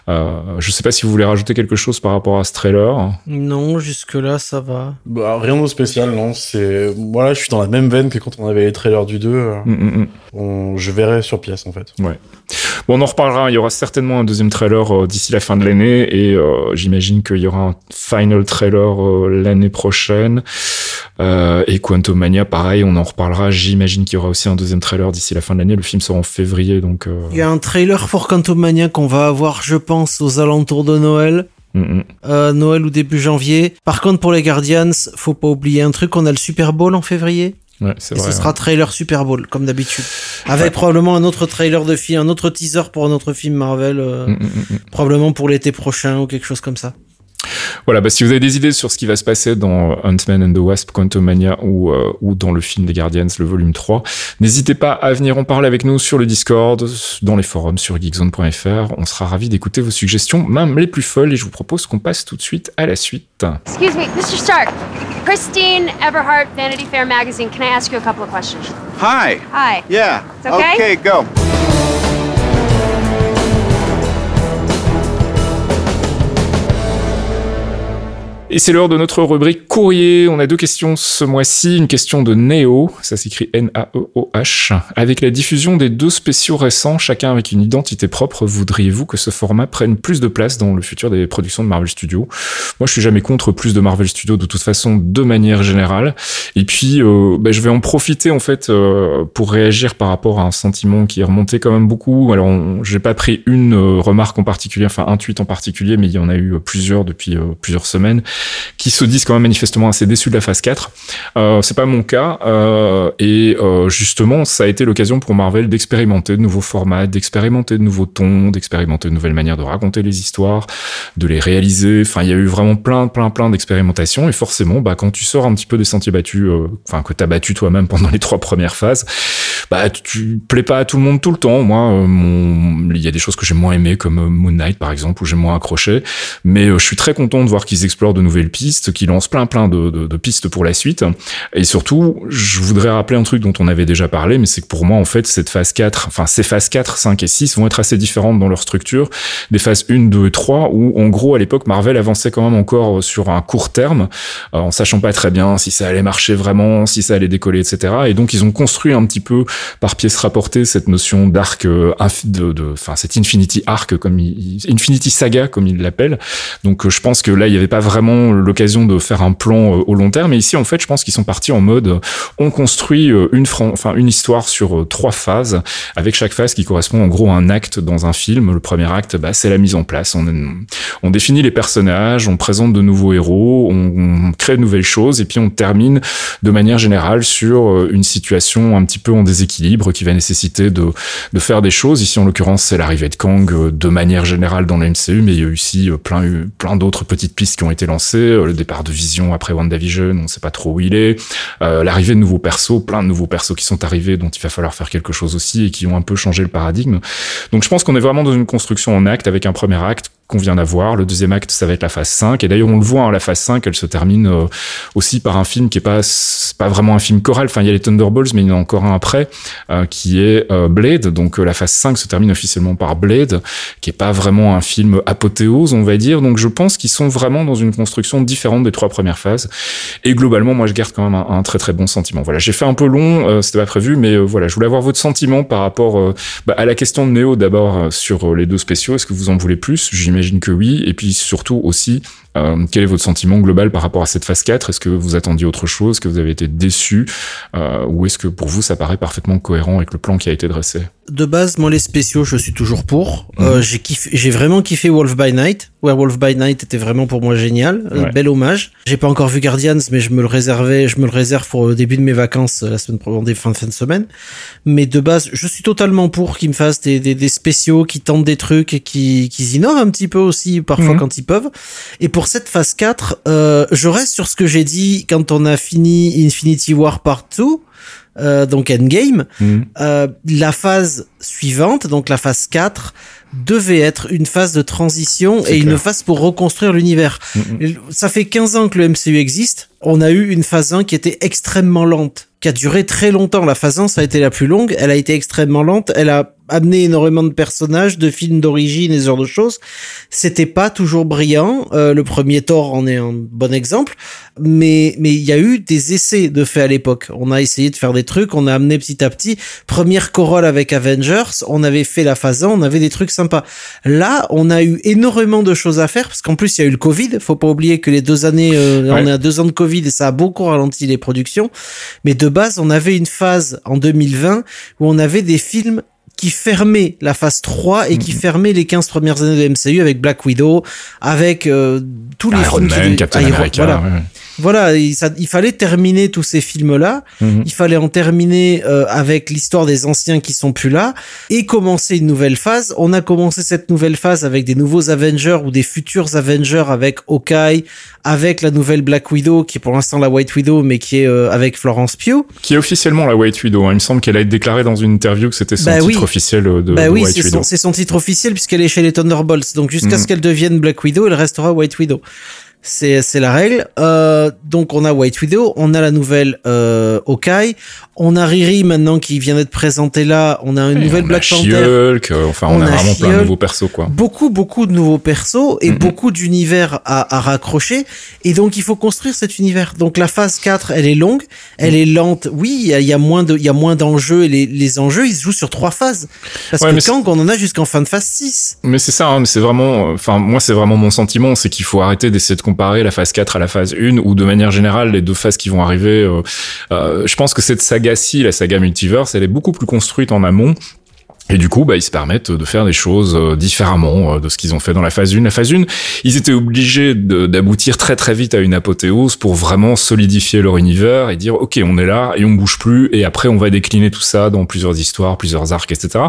Euh, je sais pas si vous voulez rajouter quelque chose par rapport à ce trailer. Non, jusque là ça va. Bah, rien de spécial, non. C'est, voilà, je suis dans la même veine que quand on avait les trailers du 2. euh, Mm, mm, mm. on- je verrai sur pièce, en fait. Bon, on en reparlera. Il y aura certainement un deuxième trailer euh, d'ici la fin de l'année et euh, j'imagine qu'il y aura un final trailer euh, l'année prochaine. Et Quantum Mania, pareil, on en reparlera. J'imagine qu'il y aura aussi un deuxième trailer d'ici la fin de l'année. Le film sort en février, donc. Il y a un trailer pour Quantum Mania qu'on va avoir, je pense, aux alentours de Noël. mm, mm. Euh, Noël ou début janvier. Par contre, pour les Guardians, faut pas oublier un truc, on a le Super Bowl en février. Ouais, c'est Et vrai. ce sera trailer Super Bowl, comme d'habitude. Avec probablement un autre trailer de film, un autre teaser pour un autre film Marvel, euh, mm, mm, mm. probablement pour l'été prochain ou quelque chose comme ça. Voilà, bah, si vous avez des idées sur ce qui va se passer dans euh, Ant-Man and the Wasp, Quantumania ou, euh, ou dans le film des Guardians, le volume 3, n'hésitez pas à venir en parler avec nous sur le Discord, dans les forums sur geekzone.fr. On sera ravis d'écouter vos suggestions, même les plus folles, et je vous propose qu'on passe tout de suite à la suite. Excuse me, Mr. Stark. Christine Everhart, Vanity Fair magazine. Can I ask you a couple of questions? Hi. Hi. Yeah. It's okay? Okay, go. Et c'est l'heure de notre rubrique courrier. On a deux questions ce mois-ci. Une question de Neo, ça s'écrit N-A-E-O-H. Avec la diffusion des deux spéciaux récents, chacun avec une identité propre, voudriez-vous que ce format prenne plus de place dans le futur des productions de Marvel Studios? Moi, je suis jamais contre plus de Marvel Studios de toute façon, de manière générale. Et puis, euh, bah, je vais en profiter en fait euh, pour réagir par rapport à un sentiment qui est remonté quand même beaucoup. Alors, j'ai pas pris une euh, remarque en particulier, enfin un tweet en particulier, mais il y en a eu euh, plusieurs depuis euh, plusieurs semaines qui se disent quand même manifestement assez déçus de la phase 4. Euh, c'est pas mon cas euh, et euh, justement ça a été l'occasion pour Marvel d'expérimenter de nouveaux formats, d'expérimenter de nouveaux tons, d'expérimenter de nouvelles manières de raconter les histoires, de les réaliser. Enfin il y a eu vraiment plein plein plein d'expérimentations et forcément bah quand tu sors un petit peu des sentiers battus, euh, enfin que t'as battu toi-même pendant les trois premières phases, bah tu, plais pas à tout le monde tout le temps. Moi euh, il y a des choses que j'ai moins aimées comme euh, Moon Knight par exemple où j'ai moins accroché, mais je suis très content de voir qu'ils explorent de nouvelles pistes, qu'ils lancent plein plein de, pistes pour la suite. Et surtout, je voudrais rappeler un truc dont on avait déjà parlé, mais c'est que pour moi, en fait, cette phase 4, enfin ces phases 4, 5 et 6 vont être assez différentes dans leur structure des phases 1, 2 et 3, où en gros, à l'époque, Marvel avançait quand même encore sur un court terme, euh, en sachant pas très bien si ça allait marcher vraiment, si ça allait décoller, etc. Et donc, ils ont construit un petit peu par pièce rapportée cette notion d'arc, euh, de, enfin, cette Infinity Arc, comme il, Infinity Saga, comme ils l'appellent. Donc, euh, je pense que là, il n'y avait pas vraiment l'occasion de faire un plan euh, au long terme. Et ici, en fait, je pense qu'ils sont partis en mode, euh, on construit euh, une, enfin, une histoire sur trois phases, avec chaque phase qui correspond en gros à un acte dans un film. Le premier acte, bah, c'est la mise en place. On, on définit les personnages, on présente de nouveaux héros, on, on crée de nouvelles choses, et puis on termine de manière générale sur une situation un petit peu en déséquilibre qui va nécessiter de, de faire des choses. Ici, en l'occurrence, c'est l'arrivée de Kang de manière générale dans le MCU, mais il y a eu aussi plein, plein d'autres petites pistes qui ont été lancées. Euh, Le départ de Vision après WandaVision, on sait pas trop où il est. Euh, l'arrivée de nouveaux persos, plein de nouveaux persos qui sont arrivés, dont il va falloir faire quelque chose aussi et qui ont un peu changé le paradigme. Donc je pense qu'on est vraiment dans une construction en acte avec un premier acte qu'on vient d'avoir. Le deuxième acte, ça va être la phase 5. Et d'ailleurs, on le voit, hein, la phase 5, elle se termine euh, aussi par un film qui est pas, pas vraiment un film choral. Enfin, il y a les Thunderbolts, mais il y en a encore un après, euh, qui est euh, Blade. Donc, la phase 5 se termine officiellement par Blade, qui est pas vraiment un film apothéose, on va dire. Donc, je pense qu'ils sont vraiment dans une construction différente des trois premières phases. Et globalement, moi, je garde quand même un, très très bon sentiment. Voilà, j'ai fait un peu long, c'était pas prévu, mais voilà, je voulais avoir votre sentiment par rapport bah, à la question de Néo d'abord sur les deux spéciaux. Est-ce que vous en voulez plus? J'imagine que oui. Et puis surtout aussi, euh, quel est votre sentiment global par rapport à cette phase 4 Est-ce que vous attendiez autre chose? Est-ce que vous avez été déçu? Euh, Ou est-ce que pour vous, ça paraît parfaitement cohérent avec le plan qui a été dressé? De base, moi les spéciaux, je suis toujours pour. Mhm. Euh, j'ai kiffé, j'ai vraiment kiffé Wolf by Night. Werewolf by Night était vraiment pour moi génial, Un Ouais. bel hommage. J'ai pas encore vu Guardians, mais je me le réservais, je me le réserve pour le début de mes vacances euh, la semaine prochaine, des fin, fin de semaine. Mais de base, je suis totalement pour qu'ils me fassent des, des, des spéciaux, qui tentent des trucs et qui, qui innovent un petit peu aussi parfois Mhm. quand ils peuvent. Et pour cette phase 4, euh, je reste sur ce que j'ai dit quand on a fini Infinity War Part 2. Euh, donc Endgame, euh, la phase suivante, donc la phase 4, devait être une phase de transition et une phase pour reconstruire l'univers. Mhm. Ça fait 15 ans que le MCU existe. On a eu une phase 1 qui était extrêmement lente, qui a duré très longtemps. La phase 1, ça a été la plus longue. Elle a été extrêmement lente. Elle a amené énormément de personnages, de films d'origine et ce genre de choses. C'était pas toujours brillant. Euh, le premier Thor en est un bon exemple. Mais, mais il y a eu des essais de fait à l'époque. On a essayé de faire des trucs. On a amené petit à petit. Première corolle avec Avengers. On avait fait la phase 1. On avait des trucs sympas. Là, on a eu énormément de choses à faire parce qu'en plus, il y a eu le Covid. Faut pas oublier que les deux années, euh, on Ouais. est à deux ans de Covid et ça a beaucoup ralenti les productions. Mais de base, on avait une phase en 2020 où on avait des films qui fermaient la phase 3 et qui fermaient les 15 premières années de MCU avec Black Widow, avec euh, tous les films qui Man, devaient- Captain Iron- America, voilà. ouais. Voilà, il, ça- il fallait terminer tous ces films-là. Mhm. Il fallait en terminer euh, avec l'histoire des anciens qui sont plus là et commencer une nouvelle phase. On a commencé cette nouvelle phase avec des nouveaux Avengers ou des futurs Avengers avec Hawkeye, avec la nouvelle Black Widow qui est pour l'instant la White Widow mais qui est euh, avec Florence Pugh. Qui est officiellement la White Widow. hein. Il me semble qu'elle a été déclarée dans une interview que c'était son Bah titre oui. officiel de, bah de oui, White c'est Widow. son, c'est son titre officiel puisqu'elle est chez les Thunderbolts. Donc jusqu'à Mhm. ce qu'elle devienne Black Widow, elle restera White Widow. C'est la règle. Euh, donc on a White Widow, on a la nouvelle euh, Hawkeye, on a Riri maintenant qui vient d'être présentée là, on a une nouvelle on a Black Panther. Euh, enfin, on, On a, a vraiment plein de nouveaux persos, quoi. Beaucoup, beaucoup de nouveaux persos et Mhm. beaucoup d'univers à, à raccrocher. Et donc, il faut construire cet univers. Donc, la phase 4, elle est longue, elle Mhm. est lente. Oui, il y a, moins de, il y a moins d'enjeux et les, les enjeux, ils se jouent sur trois phases. Parce Ouais, que Kang, on en a jusqu'en fin de phase 6. Mais c'est ça, hein, mais c'est vraiment, enfin moi c'est vraiment mon sentiment, c'est qu'il faut arrêter d'essayer de comparer la phase 4 à la phase 1 ou de manière générale les deux phases qui vont arriver. euh, euh, je pense que cette saga-ci, la saga Multiverse, elle est beaucoup plus construite en amont. Et du coup, bah, ils se permettent de faire des choses euh, différemment euh, de ce qu'ils ont fait dans la phase 1. La phase 1, ils étaient obligés d'aboutir très très vite à une apothéose pour vraiment solidifier leur univers et dire, OK, on est là et on bouge plus et après on va décliner tout ça dans plusieurs histoires, plusieurs arcs, etc.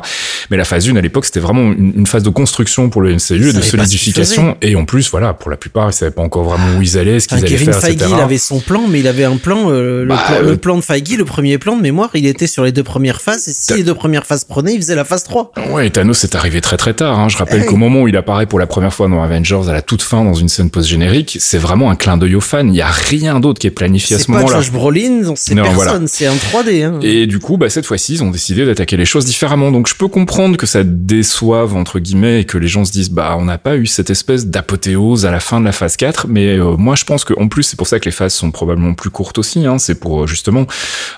Mais la phase 1 à l'époque, c'était vraiment une, une phase de construction pour le MCU de solidification. Et en plus, voilà, pour la plupart, ils savaient pas encore vraiment où ils allaient, ce qu'ils allaient Kevin faire, Feige, etc. il avait son plan, mais il avait un plan, euh, le, Bah, plan euh, le plan de Feige, le premier plan de mémoire, il était sur les deux premières phases. Et si les deux premières phases prenaient, il faisait la phase 3. Ouais, Thanos est arrivé très très tard. Hein. Je rappelle Hey. qu'au moment où il apparaît pour la première fois dans Avengers, à la toute fin, dans une scène post-générique, c'est vraiment un clin d'œil aux fans. Il y a rien d'autre qui est planifié à C'est ce pas moment-là. Josh Brolin, c'est personne, voilà. c'est un 3D. Hein. Et du coup, bah, cette fois-ci, ils ont décidé d'attaquer les choses différemment. Donc, je peux comprendre que ça déçoive, entre guillemets, et que les gens se disent, bah, on n'a pas eu cette espèce d'apothéose à la fin de la phase 4. Mais euh, moi, je pense que en plus, c'est pour ça que les phases sont probablement plus courtes aussi. Hein. C'est pour euh, justement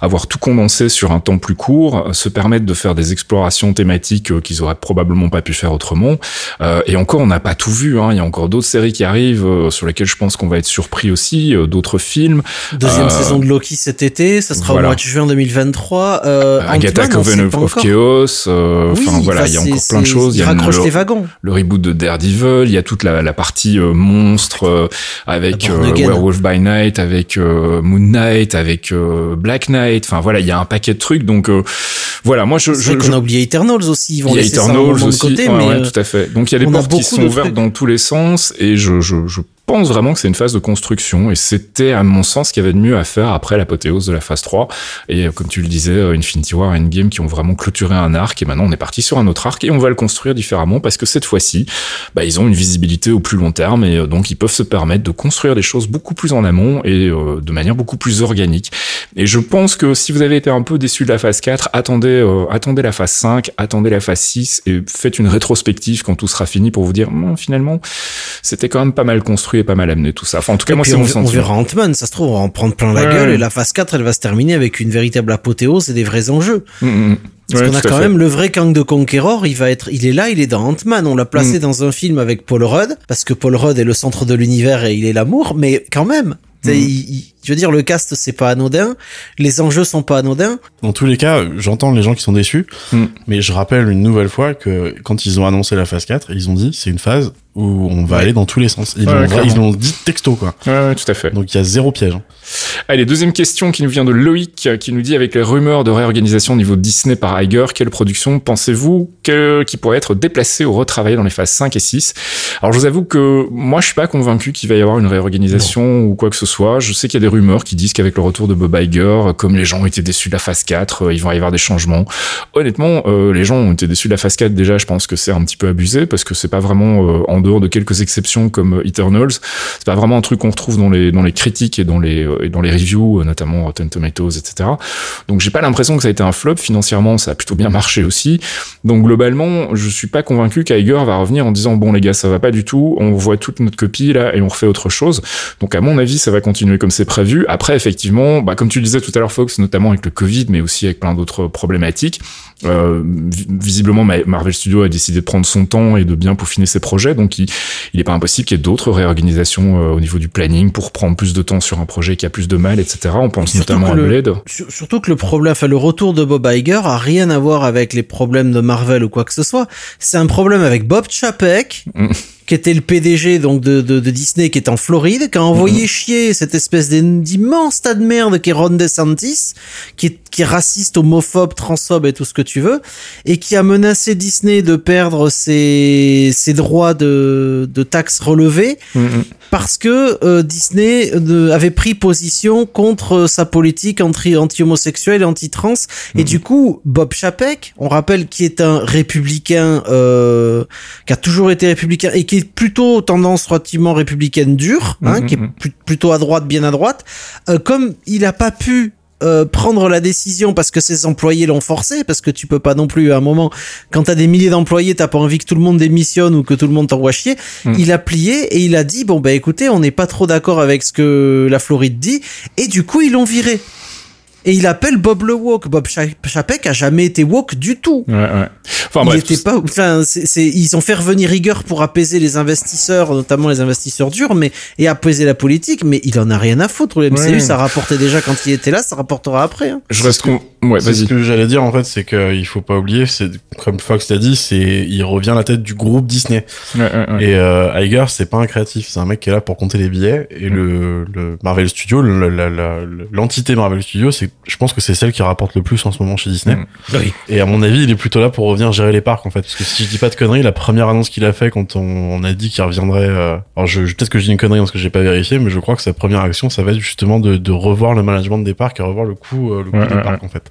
avoir tout condensé sur un temps plus court, euh, se permettre de faire des explorations thématiques euh, qu'ils auraient probablement pas pu faire autrement. Euh, et encore, on n'a pas tout vu. Hein. Il y a encore d'autres séries qui arrivent euh, sur lesquelles je pense qu'on va être surpris aussi, euh, d'autres films. Deuxième saison de Loki cet été, ça sera voilà. au mois de juin 2023. Euh, Agatha Coven of. Chaos. euh, Oui, Enfin voilà, il y a encore plein de choses. Il y a raccroche le, les wagons. le reboot de Daredevil. Il y a toute la, la partie euh, monstre euh, avec euh. Werewolf by Night, avec euh, Moon Knight, avec euh, Black Knight. Enfin voilà, il y a un paquet de trucs. Donc euh, voilà, moi je, je, je- qu'on a oublié Eternals aussi. Ils vont il y a laisser ça Eternals moment de aussi, côté, ouais, mais ouais, euh, tout à fait. Donc il y a des portes qui sont ouvertes dans tous les sens et je, je, je pense vraiment que c'est une phase de construction et c'était à mon sens ce qu'il y avait de mieux à faire après l'apothéose de la phase 3 et euh, comme tu le disais euh, Infinity War et Endgame qui ont vraiment clôturé un arc et maintenant on est parti sur un autre arc et on va le construire différemment parce que cette fois-ci bah, ils ont une visibilité au plus long terme et euh, donc ils peuvent se permettre de construire des choses beaucoup plus en amont et euh, de manière beaucoup plus organique. Et je pense que si vous avez été un peu déçu de la phase 4 attendez euh, attendez la phase 5 attendez la phase 6 et faites une rétrospective quand tout sera fini pour vous dire Hum, finalement c'était quand même pas mal construit pas mal amené tout ça enfin en tout cas Et moi c'est on, mon on sentiment verra Ant-Man, ça se trouve, on va en prendre plein la Ouais. gueule et la phase 4, elle va se terminer avec une véritable apothéose et des vrais enjeux. Hum. Parce Ouais, qu'on a quand même le vrai Kang de Conqueror, il va être, il est là, il est dans Ant-Man. On l'a placé Mm. dans un film avec Paul Rudd, parce que Paul Rudd est le centre de l'univers et il est l'amour, mais quand même. il- je veux dire, le cast c'est pas anodin, les enjeux sont pas anodins. Dans tous les cas, j'entends les gens qui sont déçus, Mm. mais je rappelle une nouvelle fois que quand ils ont annoncé la phase 4, ils ont dit c'est une phase où on va Ouais. aller dans tous les sens. Ils Ouais, l'ont- dit texto quoi. Ouais, ouais, tout à fait. Donc il y a zéro piège. hein. Allez, deuxième question qui nous vient de Loïc, euh, qui nous dit avec les rumeurs de réorganisation au niveau Disney par Iger, quelle production pensez-vous que, qui pourrait être déplacée ou retravaillée dans les phases 5 et 6 Alors je vous avoue que moi je suis pas convaincu qu'il va y avoir une réorganisation ou quoi que ce soit. Je sais qu'il y a des rumeurs qui disent qu'avec le retour de Bob Iger, comme les gens ont été déçus de la phase 4, euh, il va y avoir des changements. Honnêtement, euh, les gens ont été déçus de la phase 4 déjà, je pense que c'est un petit peu abusé parce que c'est pas vraiment euh, en dehors de quelques exceptions comme Eternals, c'est pas vraiment un truc qu'on retrouve dans les dans les critiques et dans les et dans les reviews, notamment Rotten Tomatoes, etc. Donc j'ai pas l'impression que ça a été un flop financièrement, ça a plutôt bien marché aussi. Donc globalement, je suis pas convaincu qu'Iger va revenir en disant bon les gars ça va pas du tout, on voit toute notre copie là et on refait autre chose. Donc à mon avis ça va continuer comme c'est prévu. Après effectivement, bah, comme tu le disais tout à l'heure Fox, notamment avec le Covid, mais aussi avec plein d'autres problématiques. Euh, vi- visiblement, Ma- Marvel Studios a décidé de prendre son temps et de bien peaufiner ses projets, donc il, il est pas impossible qu'il y ait d'autres réorganisations euh, au niveau du planning pour prendre plus de temps sur un projet qui a plus de mal, etc. On pense notamment à le- Blade. Sur- Surtout que le problème, enfin le retour de Bob Iger a rien à voir avec les problèmes de Marvel ou quoi que ce soit. C'est un problème avec Bob Chapek. Qui était le PDG donc de, de, de Disney, qui est en Floride, qui a envoyé chier cette espèce d'im- d'immense tas de merde qui est Ron DeSantis, qui est, qui est raciste, homophobe, transphobe et tout ce que tu veux, et qui a menacé Disney de perdre ses, ses droits de, de taxes relevés Mhm. Parce que euh, Disney euh, avait pris position contre euh, sa politique anti- anti-homosexuelle et anti-trans. Et du coup, Bob Chapek, on rappelle qui est un républicain, euh, qui a toujours été républicain et qui est plutôt tendance relativement républicaine dure, hein, Mhm, qui est mhm. plu- plutôt à droite, bien à droite, euh, comme il a pas pu euh, prendre la décision parce que ses employés l'ont forcé, parce que tu peux pas non plus à un moment, quand t'as des milliers d'employés, t'as pas envie que tout le monde démissionne ou que tout le monde t'envoie chier. Mm. Il a plié et il a dit bon bah écoutez, on n'est pas trop d'accord avec ce que la Floride dit et du coup ils l'ont viré. Et il appelle Bob le woke. Bob Cha- Chapek a jamais été woke du tout. Ouais, ouais. Enfin il bref, était pas. Enfin, c'est, c'est- ils ont fait revenir rigueur pour apaiser les investisseurs, notamment les investisseurs durs, mais et apaiser la politique. Mais il en a rien à foutre. Le MCU, Ouais. ça rapportait déjà quand il était là, ça rapportera après. hein. je reste con... Ouais, ce que j'allais dire en fait, c'est qu'il faut pas oublier, c'est comme Fox l'a dit, c'est il revient à la tête du groupe Disney. Ouais, ouais, ouais. Et euh, Iger, c'est pas un créatif, c'est un mec qui est là pour compter les billets. Et le, le Marvel Studio, le- l'entité Marvel Studio, c'est, je pense que c'est celle qui rapporte le plus en ce moment chez Disney. Mm. Oui. Et à mon avis, il est plutôt là pour revenir gérer les parcs en fait. Parce que si je dis pas de conneries, la première annonce qu'il a fait quand on, on a dit qu'il reviendrait, euh, alors je, je- peut-être que je dis une connerie parce que j'ai pas vérifié, mais je crois que sa première action, ça va être justement de, de revoir le management des parcs et revoir le coût, euh, le coût Ouais, des ouais, parcs en fait.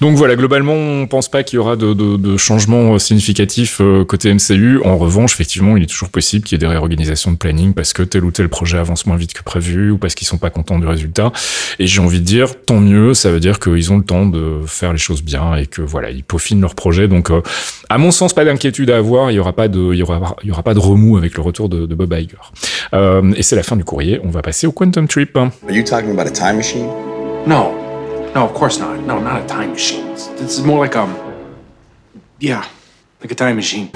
Donc voilà, globalement, on pense pas qu'il y aura de, de, de changements euh, significatifs euh, côté MCU. En revanche, effectivement, il est toujours possible qu'il y ait des réorganisations de planning parce que tel ou tel projet avance moins vite que prévu ou parce qu'ils sont pas contents du résultat. Et j'ai envie de dire, tant mieux, ça veut dire qu'ils ont le temps de faire les choses bien et que voilà, ils peaufinent leur projet. Donc, euh, à mon sens, pas d'inquiétude à avoir. Il y aura pas de, il y aura, il y aura pas de remous avec le retour de, de Bob Iger. Euh, et c'est la fin du courrier. On va passer au Quantum Trip. Are you talking about a time machine? No. No, of course not. No, not a time machine. This is more like um Yeah, like a time machine.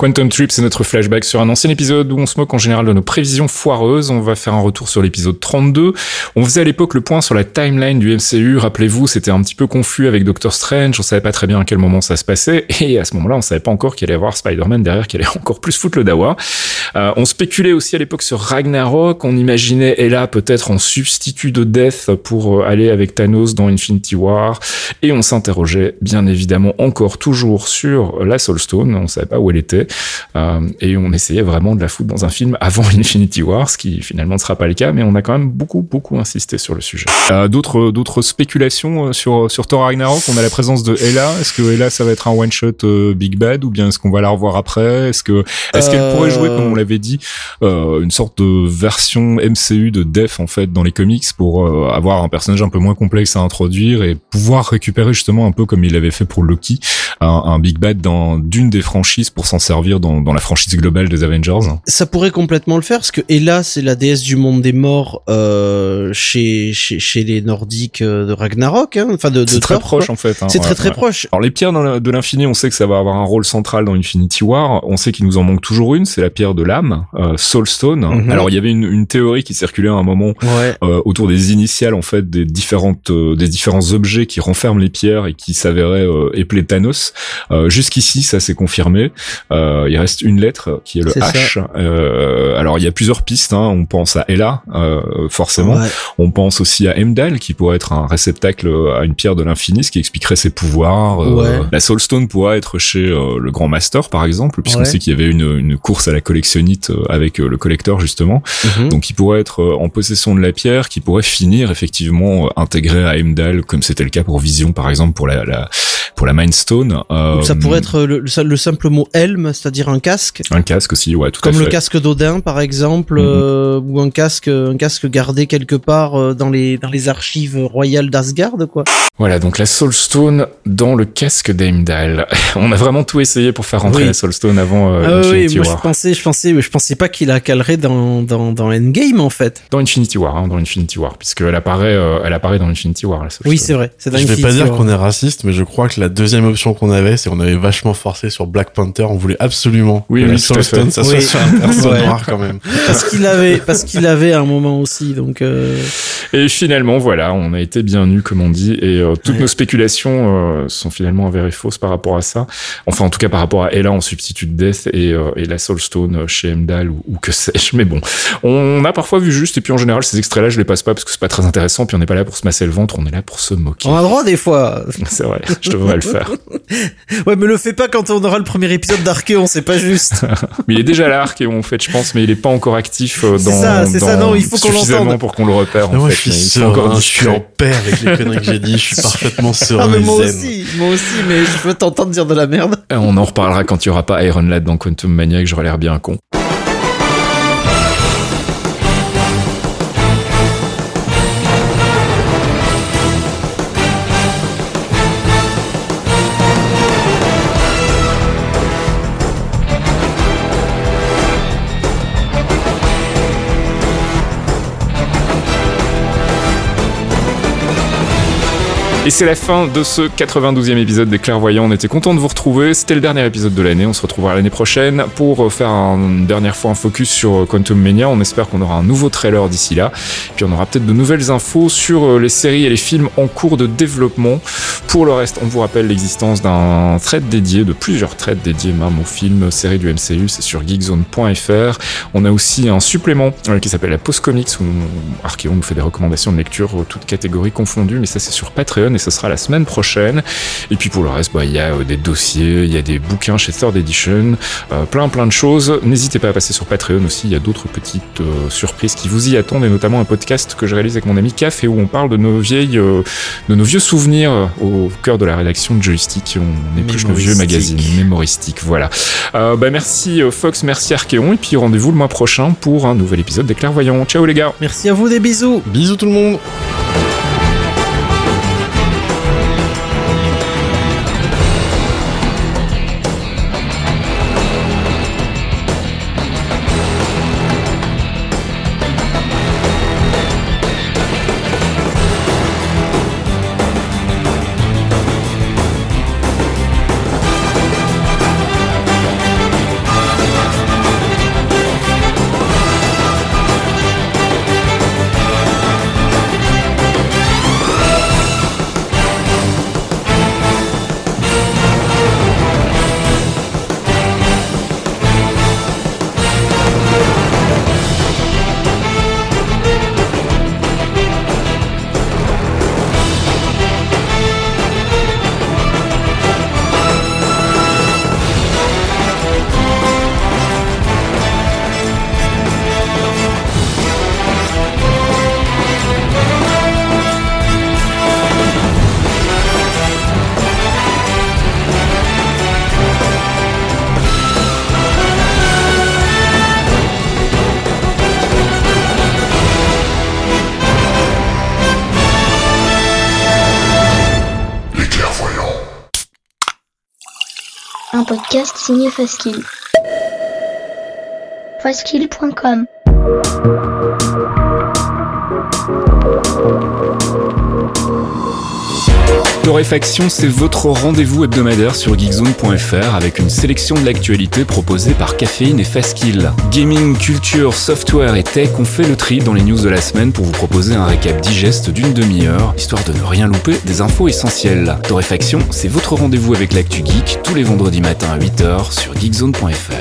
Quantum Trip, c'est notre flashback sur un ancien épisode où on se moque en général de nos prévisions foireuses. On va faire un retour sur l'épisode 32. On faisait à l'époque le point sur la timeline du MCU. Rappelez-vous, c'était un petit peu confus avec Doctor Strange. On savait pas très bien à quel moment ça se passait. [laughs] Et à ce moment-là, on savait pas encore qu'il allait y avoir Spider-Man derrière qui allait encore plus foutre le dawa. Euh, on spéculait aussi à l'époque sur Ragnarok. On imaginait Ella peut-être en substitut de Death pour euh, aller avec Thanos dans Infinity War. Et on s'interrogeait bien évidemment encore toujours sur la Soul Stone. On savait pas où elle était. Euh, et on essayait vraiment de la foutre dans un film avant [laughs] Infinity War, ce qui finalement ne sera pas le cas, mais on a quand même beaucoup, beaucoup insisté sur le sujet. Euh, d'autres, d'autres spéculations euh, sur, sur Thor Ragnarok? On a la présence de Ella. Est-ce que Ella, ça va être un one shot euh, Big Bad ou bien est-ce qu'on va la revoir après? Est-ce que, est-ce qu'elle Euh, pourrait jouer, comme on l'avait dit, euh, une sorte de version MCU de Def en fait dans les comics pour euh, avoir un personnage un peu moins complexe à introduire et pouvoir récupérer justement un peu comme il avait fait pour Loki un, un Big Bad dans d'une des franchises pour s'en servir dans, dans la franchise globale des Avengers. Ça pourrait complètement le faire, parce que Ella, c'est la déesse du monde des morts euh, chez, chez, chez les Nordiques euh, de Ragnarok, hein, enfin de, de C'est très proche quoi. en fait. hein. C'est Ouais, très très ouais. proche. Alors les pierres dans la- de l'infini, on sait que ça va avoir un rôle central dans Infinity War. On sait qu'il nous en manque toujours une, c'est la pierre de l'âme, euh, Soulstone. Mhm. Alors il y avait une, une théorie qui circulait à un moment Ouais. euh, autour des initiales en fait des différentes euh, des différents objets qui renferment les pierres et qui s'avéraient euh, épeler Thanos. Euh, Jusqu'ici, ça s'est confirmé. Euh, il reste une lettre qui est le C'est H. Euh, alors il y a plusieurs pistes. Hein. On pense à Ella, euh, forcément. Ouais. On pense aussi à Heimdall, qui pourrait être un réceptacle à une pierre de l'infini, ce qui expliquerait ses pouvoirs. Euh, Ouais. La Soulstone pourrait être chez euh, le Grand Master, par exemple, puisqu'on Ouais. sait qu'il y avait une, une course à la collectionnite euh, avec euh, le collecteur, justement. Mhm. Donc, il pourrait être euh, en possession de la pierre, qui pourrait finir effectivement euh, intégré à Heimdall, comme c'était le cas pour Vision, par exemple, pour la, la pour la Mind Stone. Euh, ça pourrait être le, le- le simple mot helm, c'est-à-dire un casque. un casque aussi, ouais, tout Comme à fait. le casque d'Odin, par exemple, Mhm. euh, ou un casque, un casque gardé quelque part euh, dans les dans les archives royales d'Asgard, quoi. Voilà, donc la Soulstone dans le casque d'Heimdall. [laughs] On a vraiment tout essayé pour faire rentrer Oui. la Soulstone avant euh, Ah oui, Infinity je War. pensais, je pensais, mais je pensais pas qu'il la calerait dans dans dans Endgame en fait. Dans Infinity War, hein, dans Infinity War, puisqu'elle apparaît, euh, elle apparaît dans Infinity War. La Soulstone. Oui, c'est vrai. C'est Je vais pas dire qu'on est raciste, mais je crois que la deuxième option qu'on avait, c'est qu'on avait vachement forcé sur Black Panther. On voulait absolument Oui, que oui, la ça soit Oui. sur un perso Ouais. noir quand même. parce qu'il avait parce qu'il avait un moment aussi donc euh, Et finalement, voilà, on a été bien nus, comme on dit, et euh, toutes Ouais. nos spéculations euh, sont finalement avérées fausses par rapport à ça. Enfin, en tout cas, par rapport à Ella en substitut de Death et, euh, et la Soulstone chez Emdal ou, ou que sais-je. Mais bon, on a parfois vu juste, et puis en général, ces extraits-là, je les passe pas parce que c'est pas très intéressant, puis on n'est pas là pour se masser le ventre, on est là pour se moquer. On a le droit des fois. [laughs] C'est vrai, je devrais le faire. [laughs] Ouais, mais le fais pas quand on aura le premier épisode d'Archeon, c'est pas juste. [laughs] Mais il est déjà là, et en fait, je pense, mais il est pas encore actif euh, C'est dans, ça, c'est ça, non, il faut qu'on suffisamment l'entende. pour qu'on le repère. En moi, fait, je suis serein, encore je suis en paix avec les conneries que j'ai dit, je suis [laughs] parfaitement serein Ah, mais moi aussi, moi aussi, mais je veux t'entendre dire de la merde. Euh, On en reparlera quand il y aura pas Iron Lad dans Quantum Mania, que j'aurai l'air bien con. Et c'est la fin de ce 92e épisode des Clairvoyants. On était content de vous retrouver. C'était le dernier épisode de l'année. On se retrouvera l'année prochaine pour euh, faire un- une dernière fois un focus sur euh, Quantum Mania. On espère qu'on aura un nouveau trailer d'ici là. Puis on aura peut-être de nouvelles infos sur euh, les séries et les films en cours de développement. Pour le reste, on vous rappelle l'existence d'un thread dédié, de plusieurs threads dédiés même aux films, séries du MCU. C'est sur geekzone.fr. On a aussi un supplément euh, qui s'appelle la Post Comics où on- Archeon nous fait des recommandations de lecture, euh, toutes catégories confondues, mais ça c'est sur Patreon et ce sera la semaine prochaine. Et puis pour le reste, bah, il y a euh, des dossiers, il y a des bouquins chez Third Edition, euh, plein plein de choses. N'hésitez pas à passer sur Patreon aussi, il y a d'autres petites euh, surprises qui vous y attendent, et notamment un podcast que je réalise avec mon ami Caf et où on parle de nos vieilles, euh, de nos vieux souvenirs euh, au cœur de la rédaction de Joystick. On épluche nos vieux Mémoristique. magazines mémoristiques, voilà. Euh, bah, merci euh, Fox, merci Archeon, et puis rendez-vous le mois prochain pour un nouvel épisode des Clairvoyants. Ciao les gars Merci à vous, des bisous. Bisous tout le monde Faskill. Faskill.com Torréfaction, c'est votre rendez-vous hebdomadaire sur geekzone.fr avec une sélection de l'actualité proposée par Caféine et Fastkill. Gaming, culture, software et tech, on fait le tri dans les news de la semaine pour vous proposer un récap digeste d'une demi-heure, histoire de ne rien louper des infos essentielles. Torréfaction, c'est votre rendez-vous avec l'actu geek tous les vendredis matins à 8h sur geekzone.fr.